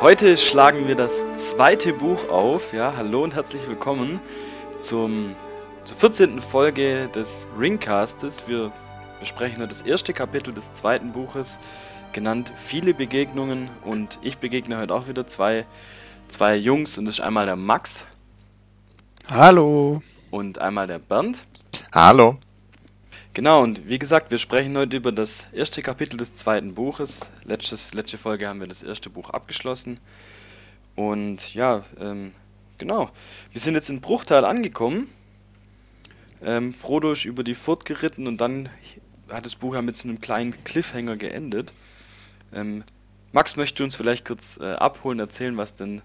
Heute schlagen wir das zweite Buch auf. Ja, hallo und herzlich willkommen zum, zur 14. Folge des Ringcastes. Wir besprechen heute das erste Kapitel des zweiten Buches, genannt Viele Begegnungen. Und ich begegne heute auch wieder zwei, zwei Jungs. Und das ist einmal der Max. Hallo. Und einmal der Bernd. Hallo. Genau, und wie gesagt, wir sprechen heute über das erste Kapitel des zweiten Buches. Letztes, letzte Folge haben wir das erste Buch abgeschlossen. Und ja, ähm, genau. Wir sind jetzt in Bruchtal angekommen. Ähm, Frodo ist über die Furt geritten und dann hat das Buch ja mit so einem kleinen Cliffhanger geendet. Ähm, Max, möchtest du uns vielleicht kurz äh, abholen, erzählen, was denn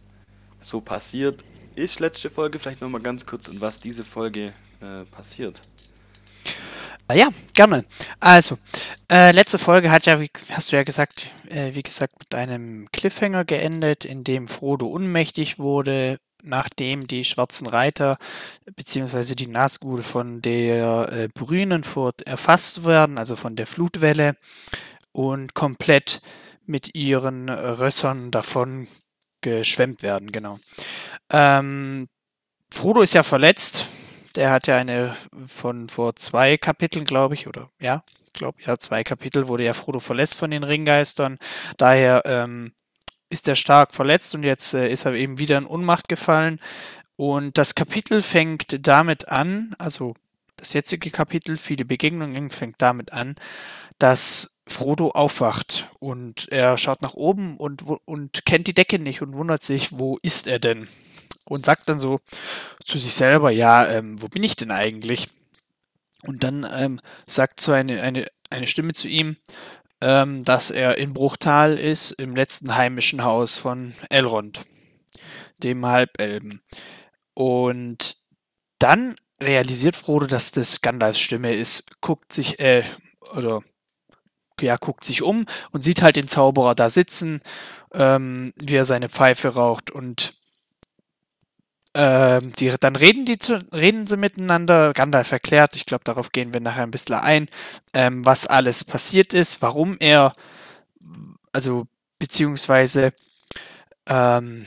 so passiert ist letzte Folge? Vielleicht nochmal ganz kurz und was diese Folge äh, passiert. Ah ja, gerne. Also, äh, letzte Folge hat ja, wie hast du ja gesagt, äh, wie gesagt, mit einem Cliffhanger geendet, in dem Frodo unmächtig wurde, nachdem die schwarzen Reiter bzw. die Nazgul von der äh, Brünenfurt erfasst werden, also von der Flutwelle, und komplett mit ihren Rössern davon geschwemmt werden, genau. Ähm, Frodo ist ja verletzt, der hat ja eine von vor zwei Kapiteln, glaube ich, oder ja, glaube ja, zwei Kapitel wurde ja Frodo verletzt von den Ringgeistern. Daher ähm, ist er stark verletzt und jetzt äh, ist er eben wieder in Unmacht gefallen. Und das Kapitel fängt damit an, also das jetzige Kapitel, viele Begegnungen, fängt damit an, dass Frodo aufwacht und er schaut nach oben und, und kennt die Decke nicht und wundert sich, wo ist er denn? Und sagt dann so zu sich selber, ja, ähm, wo bin ich denn eigentlich? Und dann ähm, sagt so eine, eine, eine Stimme zu ihm, ähm, dass er in Bruchtal ist, im letzten heimischen Haus von Elrond, dem Halbelben. Und dann realisiert Frodo, dass das Gandalfs Stimme ist, guckt sich, äh, oder ja, guckt sich um und sieht halt den Zauberer da sitzen, ähm, wie er seine Pfeife raucht und ähm, die, dann reden die zu, reden sie miteinander. Gandalf erklärt, ich glaube, darauf gehen wir nachher ein bisschen ein, ähm, was alles passiert ist, warum er, also beziehungsweise, ähm,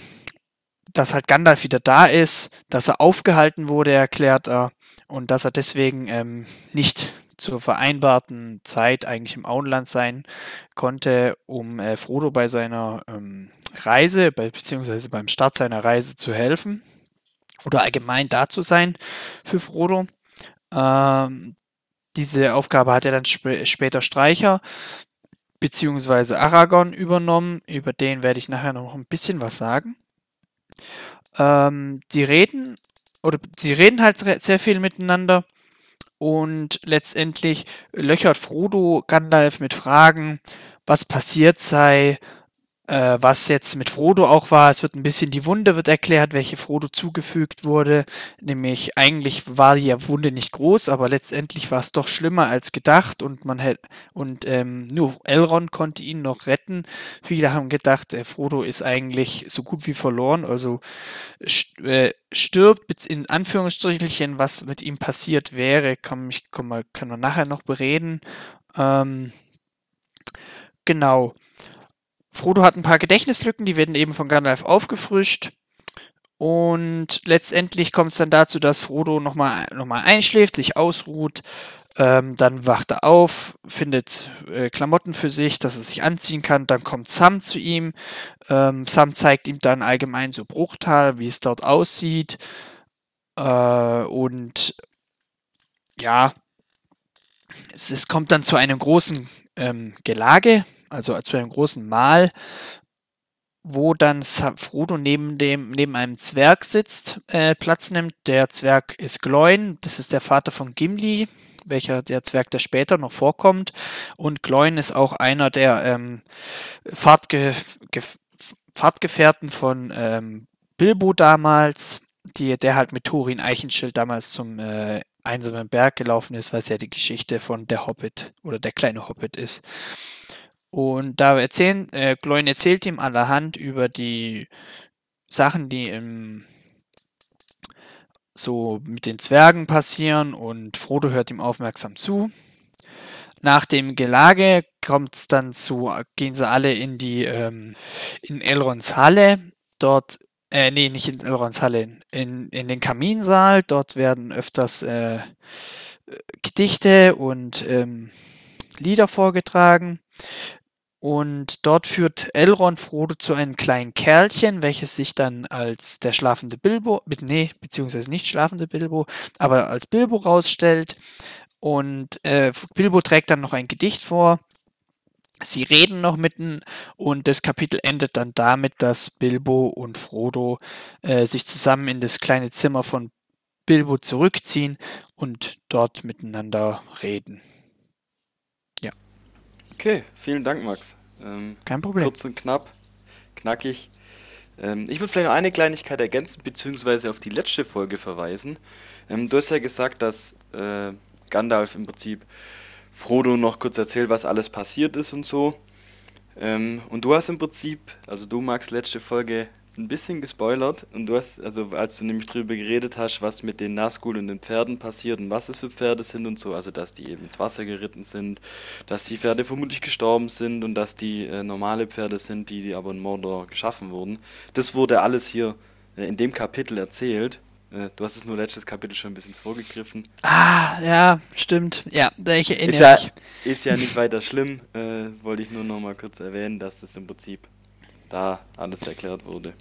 dass halt Gandalf wieder da ist, dass er aufgehalten wurde, erklärt er, und dass er deswegen ähm, nicht zur vereinbarten Zeit eigentlich im Auenland sein konnte, um äh, Frodo bei seiner ähm, Reise, bei, beziehungsweise beim Start seiner Reise zu helfen oder allgemein da zu sein für Frodo. Ähm, diese Aufgabe hat er dann sp später Streicher bzw. Aragorn übernommen. Über den werde ich nachher noch ein bisschen was sagen. Ähm, die reden oder sie reden halt sehr viel miteinander und letztendlich löchert Frodo Gandalf mit Fragen, was passiert sei, äh, was jetzt mit Frodo auch war, es wird ein bisschen die Wunde wird erklärt, welche Frodo zugefügt wurde. Nämlich eigentlich war die Wunde nicht groß, aber letztendlich war es doch schlimmer als gedacht und man hätte und ähm, nur Elrond konnte ihn noch retten. Viele haben gedacht, äh, Frodo ist eigentlich so gut wie verloren, also st äh, stirbt in Anführungsstrichen, was mit ihm passiert wäre, kann, mich, kann, man, kann man nachher noch bereden. Ähm, genau. Frodo hat ein paar Gedächtnislücken, die werden eben von Gandalf aufgefrischt. Und letztendlich kommt es dann dazu, dass Frodo nochmal noch mal einschläft, sich ausruht. Ähm, dann wacht er auf, findet äh, Klamotten für sich, dass er sich anziehen kann. Dann kommt Sam zu ihm. Ähm, Sam zeigt ihm dann allgemein so Bruchtal, wie es dort aussieht. Äh, und ja, es, es, kommt dann zu einem großen ähm, Gelage also zu einem großen Mahl, wo dann Frodo neben, dem, neben einem Zwerg sitzt, äh, Platz nimmt. Der Zwerg ist Gloin, das ist der Vater von Gimli, welcher der Zwerg, der später noch vorkommt. Und Gloin ist auch einer der ähm, Fahrtge Fahrtgefährten von ähm, Bilbo damals, die, der halt mit Thorin Eichenschild damals zum äh, einsamen Berg gelaufen ist, was ja die Geschichte von der Hobbit oder der kleine Hobbit ist. Und da erzählen, äh, Gloin erzählt ihm allerhand über die Sachen, die im, so mit den Zwergen passieren und Frodo hört ihm aufmerksam zu. nach dem Gelage kommt es dann zu, gehen sie alle in die, ähm, in Elrons Halle. Dort, äh, nee, nicht in Elrons Halle, in, in den Kaminsaal. Dort werden öfters äh, Gedichte und ähm, Lieder vorgetragen. Und dort führt Elrond Frodo zu einem kleinen Kerlchen, welches sich dann als der schlafende Bilbo, nee, beziehungsweise nicht schlafende Bilbo, aber als Bilbo rausstellt. Und äh, Bilbo trägt dann noch ein Gedicht vor. Sie reden noch mitten und das Kapitel endet dann damit, dass Bilbo und Frodo äh, sich zusammen in das kleine Zimmer von Bilbo zurückziehen und dort miteinander reden. Okay, vielen Dank, Max. Ähm, Kein Problem. Kurz und knapp, knackig. Ähm, ich würde vielleicht noch eine Kleinigkeit ergänzen, beziehungsweise auf die letzte Folge verweisen. Ähm, du hast ja gesagt, dass äh, Gandalf im Prinzip Frodo noch kurz erzählt, was alles passiert ist und so. Ähm, und du hast im Prinzip, also du, Max, letzte Folge ein bisschen gespoilert und du hast, also als du nämlich drüber geredet hast, was mit den Nazgul und den Pferden passiert und was es für Pferde sind und so, also dass die eben ins Wasser geritten sind, dass die Pferde vermutlich gestorben sind und dass die äh, normale Pferde sind, die, die aber in Mordor geschaffen wurden. Das wurde alles hier äh, in dem Kapitel erzählt. Äh, du hast es nur letztes Kapitel schon ein bisschen vorgegriffen. Ah, ja, stimmt. Ja, ich erinnere ist ja, mich. Ist ja nicht weiter schlimm, äh, wollte ich nur noch mal kurz erwähnen, dass das im Prinzip da alles erklärt wurde.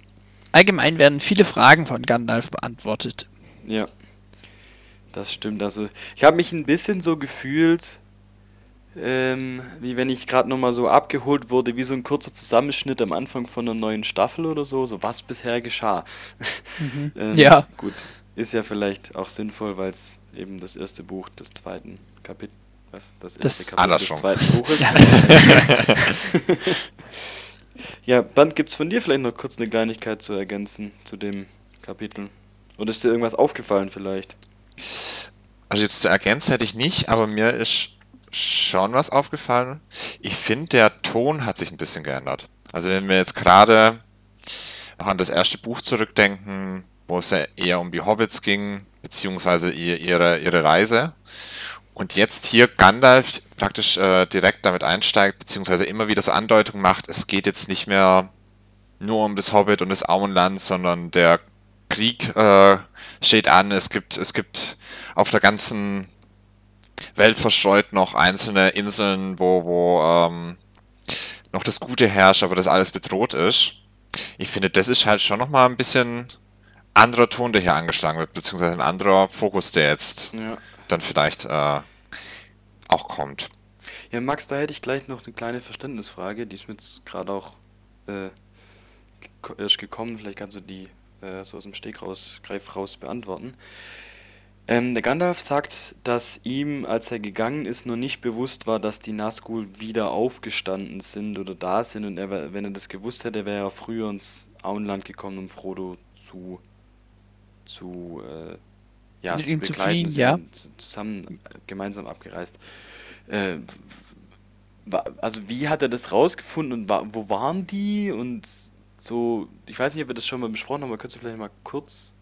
Allgemein werden viele Fragen von Gandalf beantwortet. Ja, das stimmt. Also ich habe mich ein bisschen so gefühlt, ähm, wie wenn ich gerade nochmal so abgeholt wurde, wie so ein kurzer Zusammenschnitt am Anfang von einer neuen Staffel oder so, so was bisher geschah. Mhm. ähm, ja. Gut, ist ja vielleicht auch sinnvoll, weil es eben das erste Buch des zweiten Kapitel, was? Das erste das Kapitel des zweiten Buches. Ja. Band, gibt es von dir vielleicht noch kurz eine Kleinigkeit zu ergänzen zu dem Kapitel? Oder ist dir irgendwas aufgefallen vielleicht? Also jetzt zu ergänzen hätte ich nicht, aber mir ist schon was aufgefallen. Ich finde, der Ton hat sich ein bisschen geändert. Also wenn wir jetzt gerade noch an das erste Buch zurückdenken, wo es ja eher um die Hobbits ging, beziehungsweise ihre, ihre Reise. Und jetzt hier Gandalf praktisch äh, direkt damit einsteigt, beziehungsweise immer wieder so Andeutung macht, es geht jetzt nicht mehr nur um das Hobbit und das Auenland, sondern der Krieg äh, steht an. Es gibt, es gibt auf der ganzen Welt verstreut noch einzelne Inseln, wo, wo ähm, noch das Gute herrscht, aber das alles bedroht ist. Ich finde, das ist halt schon nochmal ein bisschen anderer Ton, der hier angeschlagen wird, beziehungsweise ein anderer Fokus, der jetzt ja. Dann vielleicht äh, auch kommt. Ja, Max, da hätte ich gleich noch eine kleine Verständnisfrage, die ist mir jetzt gerade auch äh, erst gekommen. Vielleicht kannst du die äh, so aus dem Steg raus, Greif raus beantworten. Ähm, der Gandalf sagt, dass ihm, als er gegangen ist, noch nicht bewusst war, dass die Nazgul wieder aufgestanden sind oder da sind. Und er, wenn er das gewusst hätte, wäre er früher ins Auenland gekommen, um Frodo zu, zu, äh, ja, zu begleiten. Zu ja. Zusammen, gemeinsam abgereist. Äh, also wie hat er das rausgefunden und wo waren die und so, ich weiß nicht, ob wir das schon mal besprochen haben, aber könntest du vielleicht mal kurz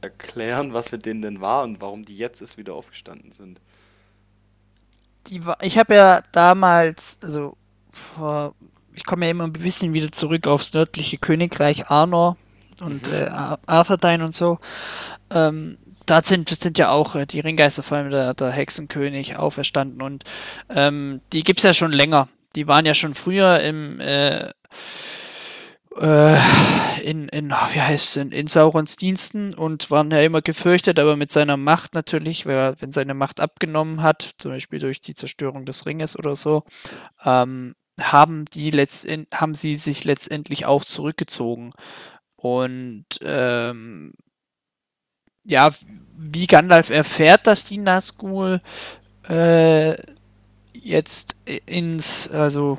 erklären, was mit denen denn war und warum die jetzt erst wieder aufgestanden sind? Die war, ich habe ja damals, also vor, ich komme ja immer ein bisschen wieder zurück aufs nördliche Königreich Arnor und mhm. äh, Arthurdyne und so. Ähm, da sind, sind ja auch äh, die Ringgeister, vor allem der, der Hexenkönig, auferstanden und ähm, die gibt es ja schon länger. Die waren ja schon früher im äh, äh, in, in, wie heißt es, in, in Saurons Diensten und waren ja immer gefürchtet, aber mit seiner Macht natürlich, weil er, wenn seine Macht abgenommen hat, zum Beispiel durch die Zerstörung des Ringes oder so, ähm, haben die haben sie sich letztendlich auch zurückgezogen. Und ähm, ja, wie Gandalf erfährt, dass die Nazgul äh, jetzt ins, also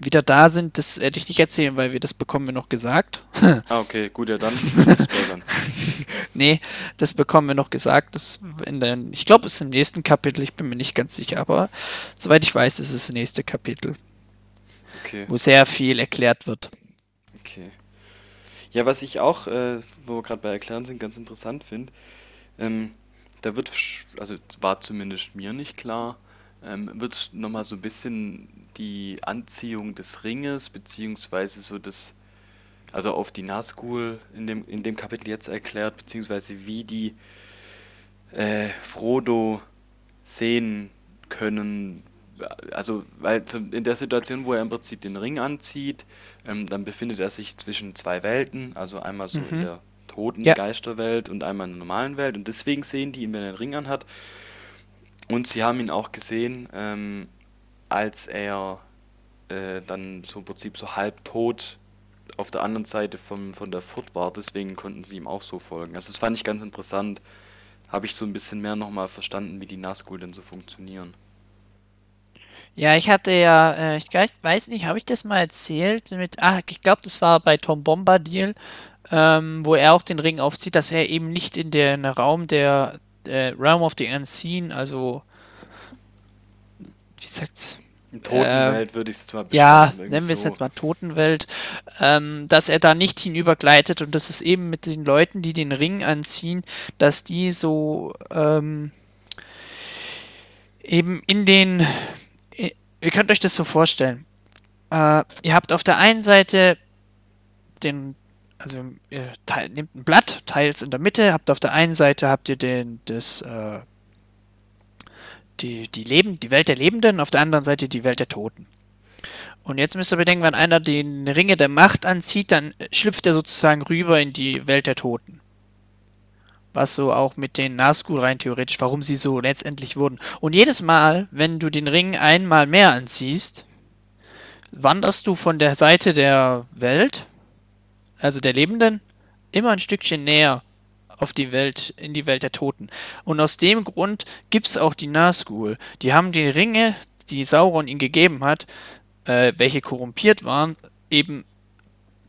wieder da sind, das werde ich nicht erzählen, weil wir das bekommen wir noch gesagt. ah, okay, gut, ja dann. nee, das bekommen wir noch gesagt. Das in der, ich glaube, es ist im nächsten Kapitel, ich bin mir nicht ganz sicher, aber soweit ich weiß, ist es das nächste Kapitel. Okay. Wo sehr viel erklärt wird. Okay. Ja, was ich auch, äh, wo wir gerade bei Erklären sind, ganz interessant finde, ähm, da wird, also war zumindest mir nicht klar, ähm, wird nochmal so ein bisschen die Anziehung des Ringes, beziehungsweise so das, also auf die Nazgul in dem, in dem Kapitel jetzt erklärt, beziehungsweise wie die äh, Frodo sehen können. Also, weil in der Situation, wo er im Prinzip den Ring anzieht, ähm, dann befindet er sich zwischen zwei Welten, also einmal so in Mhm. der toten Ja. Geisterwelt und einmal in der normalen Welt. Und deswegen sehen die ihn, wenn er den Ring anhat. Und sie haben ihn auch gesehen, ähm, als er äh, dann so im Prinzip so halb tot auf der anderen Seite vom, von der Furt war. Deswegen konnten sie ihm auch so folgen. Also das fand ich ganz interessant. Habe ich so ein bisschen mehr nochmal verstanden, wie die Nazgul denn so funktionieren. Ja, ich hatte ja, äh, ich weiß, nicht, habe ich das mal erzählt mit, ah, ich glaube, das war bei Tom Bombadil, ähm, wo er auch den Ring aufzieht, dass er eben nicht in den Raum der äh, Realm of the Unseen, also wie sagt's? Totenwelt würde ich es jetzt mal Ja, beschreiben. irgendwie nennen wir es so. jetzt mal Totenwelt, ähm, dass er da nicht hinübergleitet und das ist eben mit den Leuten, die den Ring anziehen, dass die so ähm, eben in den, ihr könnt euch das so vorstellen. Äh, ihr habt auf der einen Seite den, also ihr teil, nehmt ein Blatt, teilt es in der Mitte, habt auf der einen Seite habt ihr den, das, äh, die, die Leben, die Welt der Lebenden, auf der anderen Seite die Welt der Toten. Und jetzt müsst ihr bedenken, wenn einer den Ringe der Macht anzieht, dann schlüpft er sozusagen rüber in die Welt der Toten. Was so auch mit den Nazgul rein theoretisch, warum sie so letztendlich wurden. Und jedes Mal, wenn du den Ring einmal mehr anziehst, wanderst du von der Seite der Welt, also der Lebenden, immer ein Stückchen näher auf die Welt, in die Welt der Toten. Und aus dem Grund gibt es auch die Nazgul. Die haben die Ringe, die Sauron ihnen gegeben hat, äh, welche korrumpiert waren, eben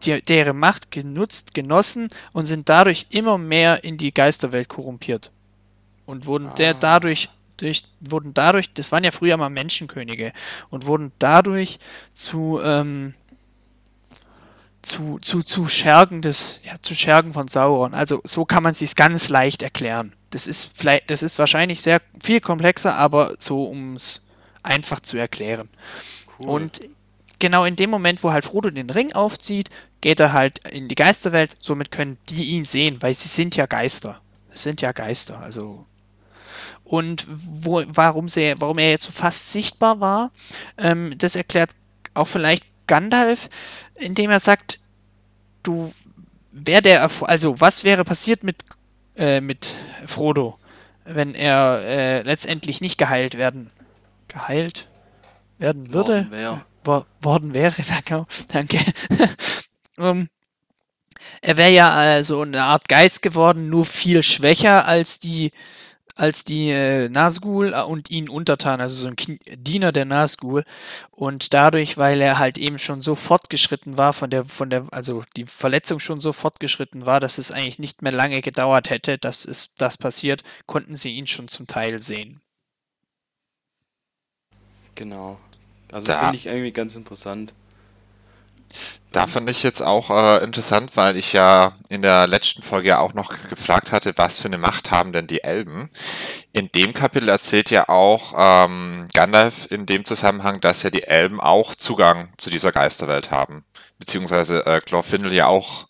die, deren Macht genutzt, genossen und sind dadurch immer mehr in die Geisterwelt korrumpiert. Und wurden der Ah. dadurch, durch, wurden dadurch, das waren ja früher mal Menschenkönige, und wurden dadurch zu, ähm, zu, zu, zu Schergen des, ja, zu Schergen von Sauron. Also so kann man sich ganz leicht erklären. Das ist vielleicht, das ist wahrscheinlich sehr viel komplexer, aber so um es einfach zu erklären. Cool. Und genau in dem Moment, wo halt Frodo den Ring aufzieht, geht er halt in die Geisterwelt. Somit können die ihn sehen, weil sie sind ja Geister. Es sind ja Geister, also. Und wo, warum, sie, warum er jetzt so fast sichtbar war, ähm, das erklärt auch vielleicht Gandalf, indem er sagt, du, wer der, also was wäre passiert mit, äh, mit Frodo, wenn er äh, letztendlich nicht geheilt werden, geheilt werden würde? Worden wär. wo- worden wäre, danke. danke. Ähm, er wäre ja also eine Art Geist geworden, nur viel schwächer als die als die äh, Nazgul äh, und ihn untertan, also so ein Knie Diener der Nazgul. Und dadurch, weil er halt eben schon so fortgeschritten war, von der, von der, also die Verletzung schon so fortgeschritten war, dass es eigentlich nicht mehr lange gedauert hätte, dass es das passiert, konnten sie ihn schon zum Teil sehen. Genau. Also Da- das finde ich irgendwie ganz interessant. Da fand ich jetzt auch äh, interessant, weil ich ja in der letzten Folge ja auch noch gefragt hatte, was für eine Macht haben denn die Elben? In dem Kapitel erzählt ja auch ähm, Gandalf in dem Zusammenhang, dass ja die Elben auch Zugang zu dieser Geisterwelt haben. Beziehungsweise äh, Glorfindel ja auch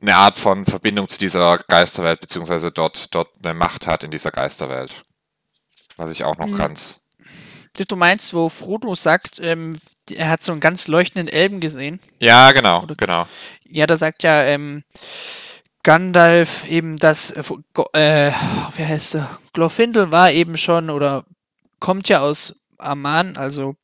eine Art von Verbindung zu dieser Geisterwelt, beziehungsweise dort, dort eine Macht hat in dieser Geisterwelt. Was ich auch noch Hm. ganz Du meinst, wo Frodo sagt, ähm, er hat so einen ganz leuchtenden Elben gesehen? Ja, genau, Oder- genau. Ja, da sagt ja ähm, Gandalf eben, dass, äh, äh, wie heißt er? Glorfindel war eben schon oder kommt ja aus Aman, also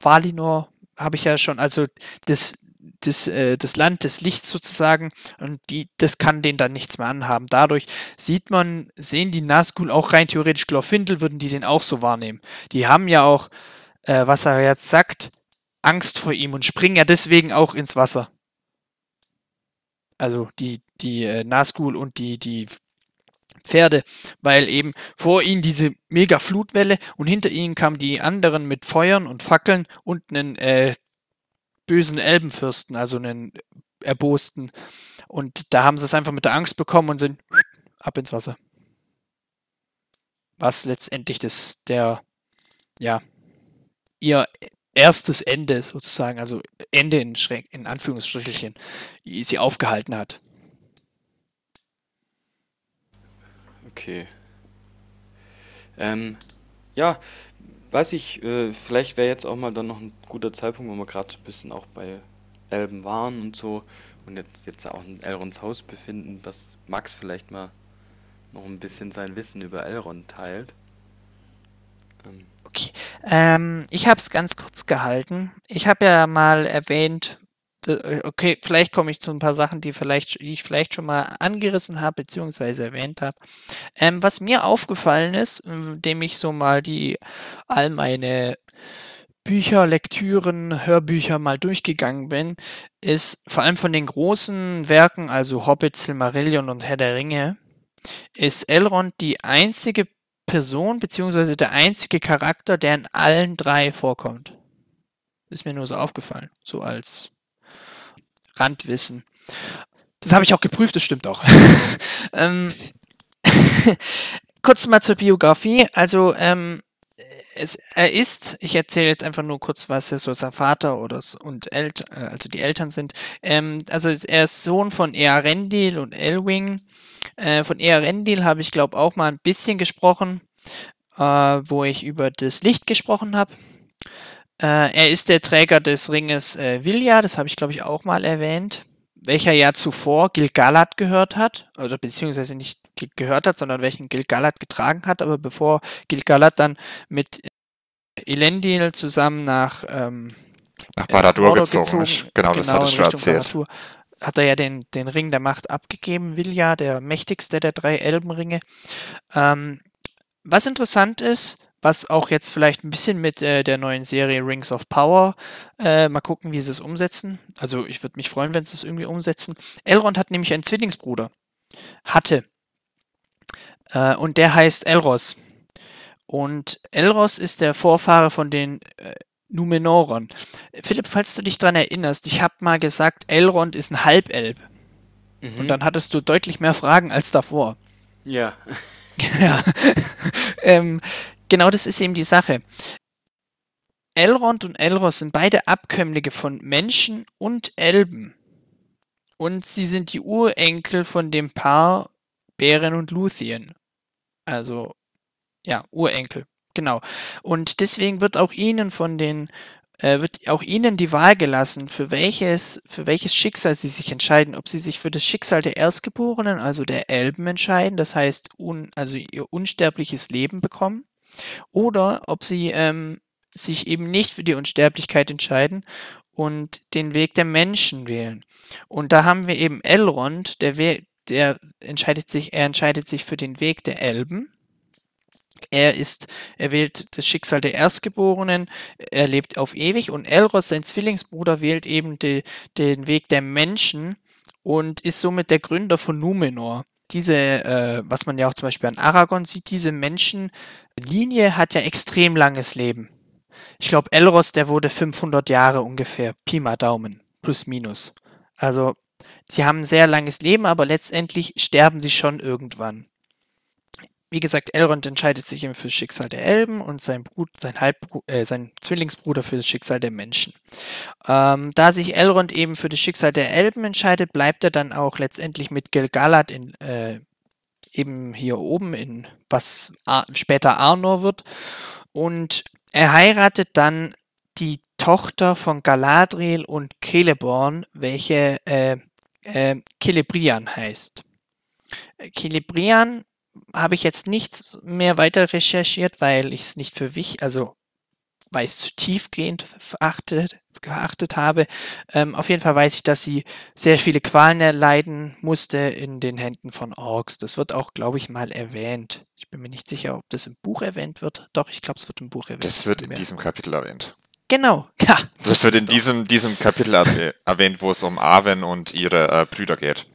Valinor habe ich ja schon, also das, das, äh, das Land des Lichts sozusagen und die, das kann denen dann nichts mehr anhaben. Dadurch sieht man, sehen die Nazgul auch rein theoretisch Glorfindel, würden die den auch so wahrnehmen. Die haben ja auch, äh, was er jetzt sagt, Angst vor ihm und springen ja deswegen auch ins Wasser. Also die, die äh, Nazgul und die, die Pferde, weil eben vor ihnen diese mega Flutwelle und hinter ihnen kamen die anderen mit Feuern und Fackeln und einen äh, bösen Elbenfürsten, also einen erbosten. Und da haben sie es einfach mit der Angst bekommen und sind ab ins Wasser. was letztendlich das, der, ja, ihr erstes Ende sozusagen, also Ende in, Schräg, in Anführungsstrichelchen, sie aufgehalten hat. Okay. Ähm, ja, weiß ich, äh, vielleicht wäre jetzt auch mal dann noch ein guter Zeitpunkt, wo wir gerade so ein bisschen auch bei Elben waren und so und jetzt, jetzt auch in Elrons Haus befinden, dass Max vielleicht mal noch ein bisschen sein Wissen über Elrond teilt. Ähm. Okay, ähm, ich habe es ganz kurz gehalten. Ich habe ja mal erwähnt, okay, vielleicht komme ich zu ein paar Sachen, die, vielleicht, die ich vielleicht schon mal angerissen habe, beziehungsweise erwähnt habe. Ähm, was mir aufgefallen ist, indem ich so mal die all meine Bücher, Lektüren, Hörbücher mal durchgegangen bin, ist vor allem von den großen Werken, also Hobbit, Silmarillion und Herr der Ringe, ist Elrond die einzige Person beziehungsweise der einzige Charakter, der in allen drei vorkommt. Ist mir nur so aufgefallen, so als Randwissen. Das habe ich auch geprüft, das stimmt auch. ähm, kurz mal zur Biografie. Also ähm, es, er ist, ich erzähle jetzt einfach nur kurz, was er so sein Vater oder und Eltern, äh, also die Eltern sind. Ähm, also er ist Sohn von Earendil und Elwing. Äh, von Earendil habe ich glaube auch mal ein bisschen gesprochen, äh, wo ich über das Licht gesprochen habe. Äh, er ist der Träger des Ringes äh, Vilja, das habe ich glaube ich auch mal erwähnt, welcher ja zuvor Gilgalad gehört hat, oder beziehungsweise nicht gehört hat, sondern welchen Gilgalad getragen hat, aber bevor Gilgalad dann mit Elendil zusammen nach, ähm, nach Baradur gezogen, gezogen ist. Genau, genau, das hat es schon erzählt. Baradur, hat er ja den, den Ring der Macht abgegeben, Vilja, der mächtigste der drei Elbenringe. Ähm, was interessant ist, was auch jetzt vielleicht ein bisschen mit äh, der neuen Serie Rings of Power, äh, mal gucken, wie sie es umsetzen. Also ich würde mich freuen, wenn sie es irgendwie umsetzen. Elrond hat nämlich einen Zwillingsbruder. Hatte. Äh, und der heißt Elros. Und Elros ist der Vorfahre von den äh, Numenoren. Philipp, falls du dich daran erinnerst, ich habe mal gesagt, Elrond ist ein Halbelb. Mhm. Und dann hattest du deutlich mehr Fragen als davor. Ja. ja. ähm, genau das ist eben die Sache. Elrond und Elros sind beide Abkömmlinge von Menschen und Elben. Und sie sind die Urenkel von dem Paar Bären und Luthien. Also, ja, Urenkel. Genau. Und deswegen wird auch ihnen von den äh, wird auch ihnen die Wahl gelassen, für welches, für welches Schicksal sie sich entscheiden. Ob sie sich für das Schicksal der Erstgeborenen, also der Elben, entscheiden, das heißt, un, also ihr unsterbliches Leben bekommen, oder ob sie ähm, sich eben nicht für die Unsterblichkeit entscheiden und den Weg der Menschen wählen. Und da haben wir eben Elrond, der, der entscheidet sich, er entscheidet sich für den Weg der Elben. Er ist, er wählt das Schicksal der Erstgeborenen, er lebt auf ewig und Elros, sein Zwillingsbruder, wählt eben die, den Weg der Menschen und ist somit der Gründer von Numenor. Diese, äh, was man ja auch zum Beispiel an Aragorn sieht, diese Menschenlinie hat ja extrem langes Leben. Ich glaube, Elros, der wurde 500 Jahre ungefähr, Pi mal Daumen, plus minus. Also Sie haben ein sehr langes Leben, aber letztendlich sterben sie schon irgendwann. Wie gesagt, Elrond entscheidet sich eben für das Schicksal der Elben und sein, Brut, sein, Halbbru äh, sein Zwillingsbruder für das Schicksal der Menschen. Ähm, da sich Elrond eben für das Schicksal der Elben entscheidet, bleibt er dann auch letztendlich mit Gilgalad in, äh, eben hier oben in was später Arnor wird. Und er heiratet dann die Tochter von Galadriel und Celeborn, welche äh, äh, Celebrian heißt. Celebrian habe ich jetzt nichts mehr weiter recherchiert, weil ich es nicht für wichtig, also weil ich es zu tiefgehend verachtet, geachtet habe. Ähm, auf jeden Fall weiß ich, dass sie sehr viele Qualen erleiden musste in den Händen von Orks. Das wird auch, glaube ich, mal erwähnt. Ich bin mir nicht sicher, ob das im Buch erwähnt wird. Doch, ich glaube, es wird im Buch erwähnt. Das wird in diesem Kapitel erwähnt. Genau, ja. Das wird in diesem, diesem Kapitel erwähnt, wo es um Arwen und ihre äh, Brüder geht.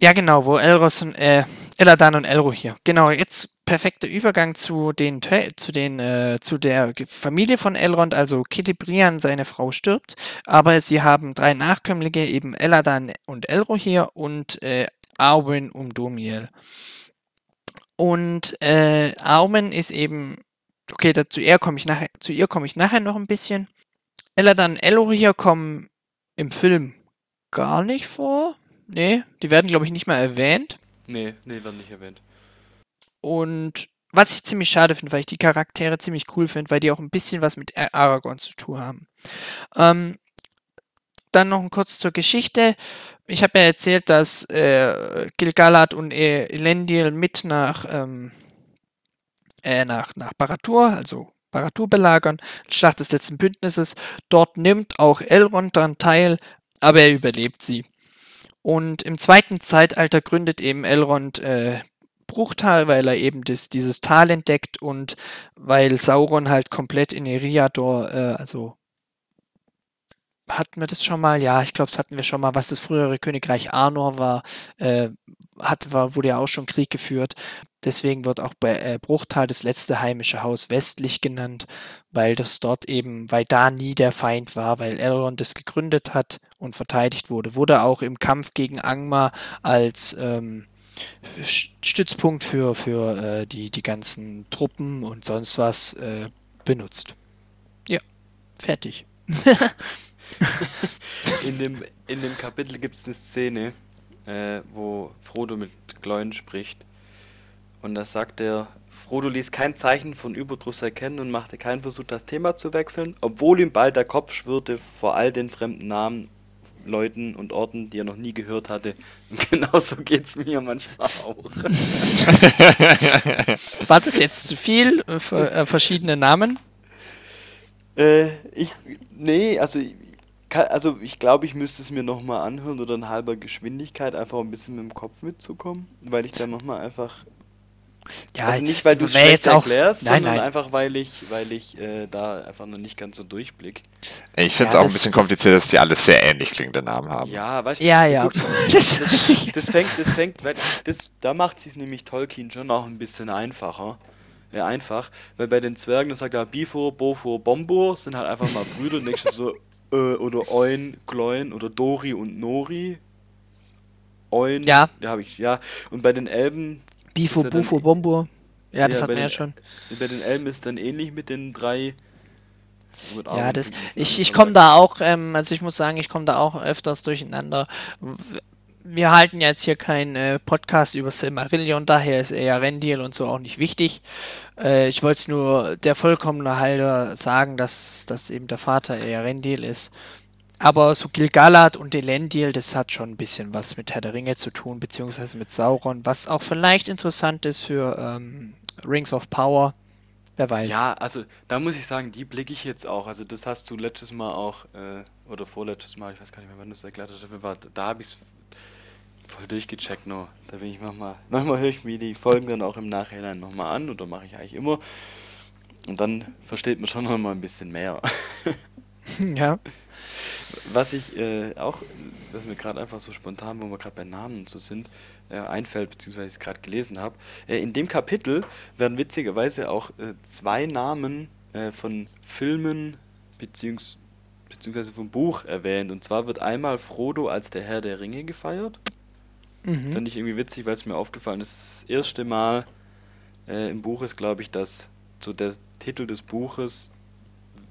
Ja, genau, wo Elros und äh, Eladan und Elro hier. Genau, jetzt perfekter Übergang zu den zu den äh, zu der Familie von Elrond, also Celebrian, seine Frau stirbt, aber sie haben drei Nachkömmlinge, eben Eladan und Elro hier und äh, Arwen und Domiel. Und äh, Armen ist eben, okay, dazu er komme ich nachher, zu ihr komme ich nachher noch ein bisschen. Eladan und Eloria kommen im Film gar nicht vor. Nee, die werden, glaube ich, nicht mal erwähnt. Nee, nee, werden nicht erwähnt. Und was ich ziemlich schade finde, weil ich die Charaktere ziemlich cool finde, weil die auch ein bisschen was mit Aragorn zu tun haben. Ähm, dann noch kurz zur Geschichte. Ich habe ja erzählt, dass äh, Gilgalad und Elendil mit nach, ähm, äh, nach, nach Baratur, also Baratur belagern, Schlacht des letzten Bündnisses. Dort nimmt auch Elrond daran teil, aber er überlebt sie. Und im zweiten Zeitalter gründet eben Elrond äh, Bruchtal, weil er eben das, dieses Tal entdeckt und weil Sauron halt komplett in Eriador, äh, also hatten wir das schon mal? Ja, ich glaube, das hatten wir schon mal, was das frühere Königreich Arnor war, äh, hat, war, wurde ja auch schon Krieg geführt. Deswegen wird auch bei äh, Bruchtal das letzte heimische Haus westlich genannt, weil das dort eben, weil da nie der Feind war, weil Elrond das gegründet hat und verteidigt wurde. Wurde auch im Kampf gegen Angmar als ähm, Stützpunkt für, für äh, die, die ganzen Truppen und sonst was äh, benutzt. Ja, fertig. in, dem, in dem Kapitel gibt es eine Szene, äh, wo Frodo mit Gleun spricht. Und da sagt er, Frodo ließ kein Zeichen von Überdruss erkennen und machte keinen Versuch, das Thema zu wechseln, obwohl ihm bald der Kopf schwirrte vor all den fremden Namen, Leuten und Orten, die er noch nie gehört hatte. Und genauso geht es mir manchmal auch. War das jetzt zu viel? Für, äh, verschiedene Namen? Äh, ich, nee, also also ich glaube, ich müsste es mir nochmal anhören oder in halber Geschwindigkeit einfach ein bisschen mit dem Kopf mitzukommen, weil ich dann nochmal einfach. Ja, also nicht, weil du es schlecht erklärst, nein, sondern nein. einfach, weil ich, weil ich äh, da einfach noch nicht ganz so durchblick. Ich finde es ja, auch ein bisschen kompliziert, dass die alle sehr ähnlich klingende Namen haben. Ja, weißt du, ja, ja. das, das, das, fängt, das fängt, weil das, da macht es nämlich Tolkien schon auch ein bisschen einfacher. Ja, einfach, weil bei den Zwergen, das sagt er Bifur, Bofur, Bombur, sind halt einfach mal Brüder und denkst so, äh, oder Oin, Gloin oder Dori und Nori. Oin, ja. Ja, habe ich, ja. Und bei den Elben. Bifo, Bufo, Bombo. Ja, das ja, hatten wir ja schon. Bei den Elben ist dann ähnlich mit den drei. Ja, das, ich, ich komme da auch, ähm, also ich muss sagen, ich komme da auch öfters durcheinander wir halten jetzt hier keinen äh, Podcast über Silmarillion, daher ist eher Rendil und so auch nicht wichtig. Äh, ich wollte es nur der vollkommene Halter sagen, dass, dass eben der Vater eher Rendil ist. Aber so Gilgalad und Elendil, das hat schon ein bisschen was mit Herr der Ringe zu tun, beziehungsweise mit Sauron, was auch vielleicht interessant ist für ähm, Rings of Power. Wer weiß. Ja, also da muss ich sagen, die blicke ich jetzt auch. Also das hast du letztes Mal auch, äh, oder vorletztes Mal, ich weiß gar nicht mehr, wann du es erklärt hast, da habe ich es voll durchgecheckt nur. Da bin ich manchmal, manchmal höre ich mir die Folgen dann auch im Nachhinein nochmal an oder mache ich eigentlich immer. Und dann versteht man schon nochmal ein bisschen mehr. ja. Was ich äh, auch, was mir gerade einfach so spontan, wo wir gerade bei Namen so sind, äh, einfällt, beziehungsweise ich es gerade gelesen habe. Äh, in dem Kapitel werden witzigerweise auch äh, zwei Namen äh, von Filmen beziehungs beziehungsweise vom Buch erwähnt. Und zwar wird einmal Frodo als der Herr der Ringe gefeiert Mhm. Fand ich irgendwie witzig, weil es mir aufgefallen ist. Das erste Mal äh, im Buch ist, glaube ich, dass so der Titel des Buches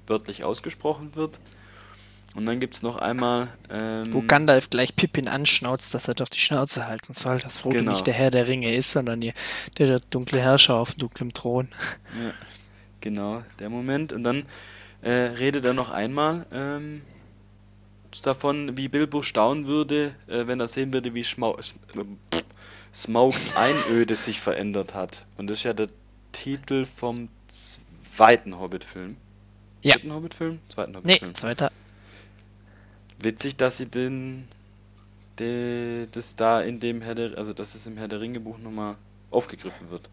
wörtlich ausgesprochen wird. Und dann gibt es noch einmal. Ähm, Wo Gandalf gleich Pippin anschnauzt, dass er doch die Schnauze halten soll, dass Frodo genau. nicht der Herr der Ringe ist, sondern der, der dunkle Herrscher auf dunklem Thron. Ja, genau, der Moment. Und dann äh, redet er noch einmal ähm, davon, wie Bilbo staunen würde, äh, wenn er sehen würde, wie Schmau Smokes Einöde sich verändert hat. Und das ist ja der Titel vom zweiten Hobbit-Film. Ja. Dritten Hobbit-Film? Zweiten Hobbit-Film. Nee, zweiter. Witzig, dass sie den, den, das da in dem Herr der, also dass es im Herr der Ringe Buch nochmal aufgegriffen wird.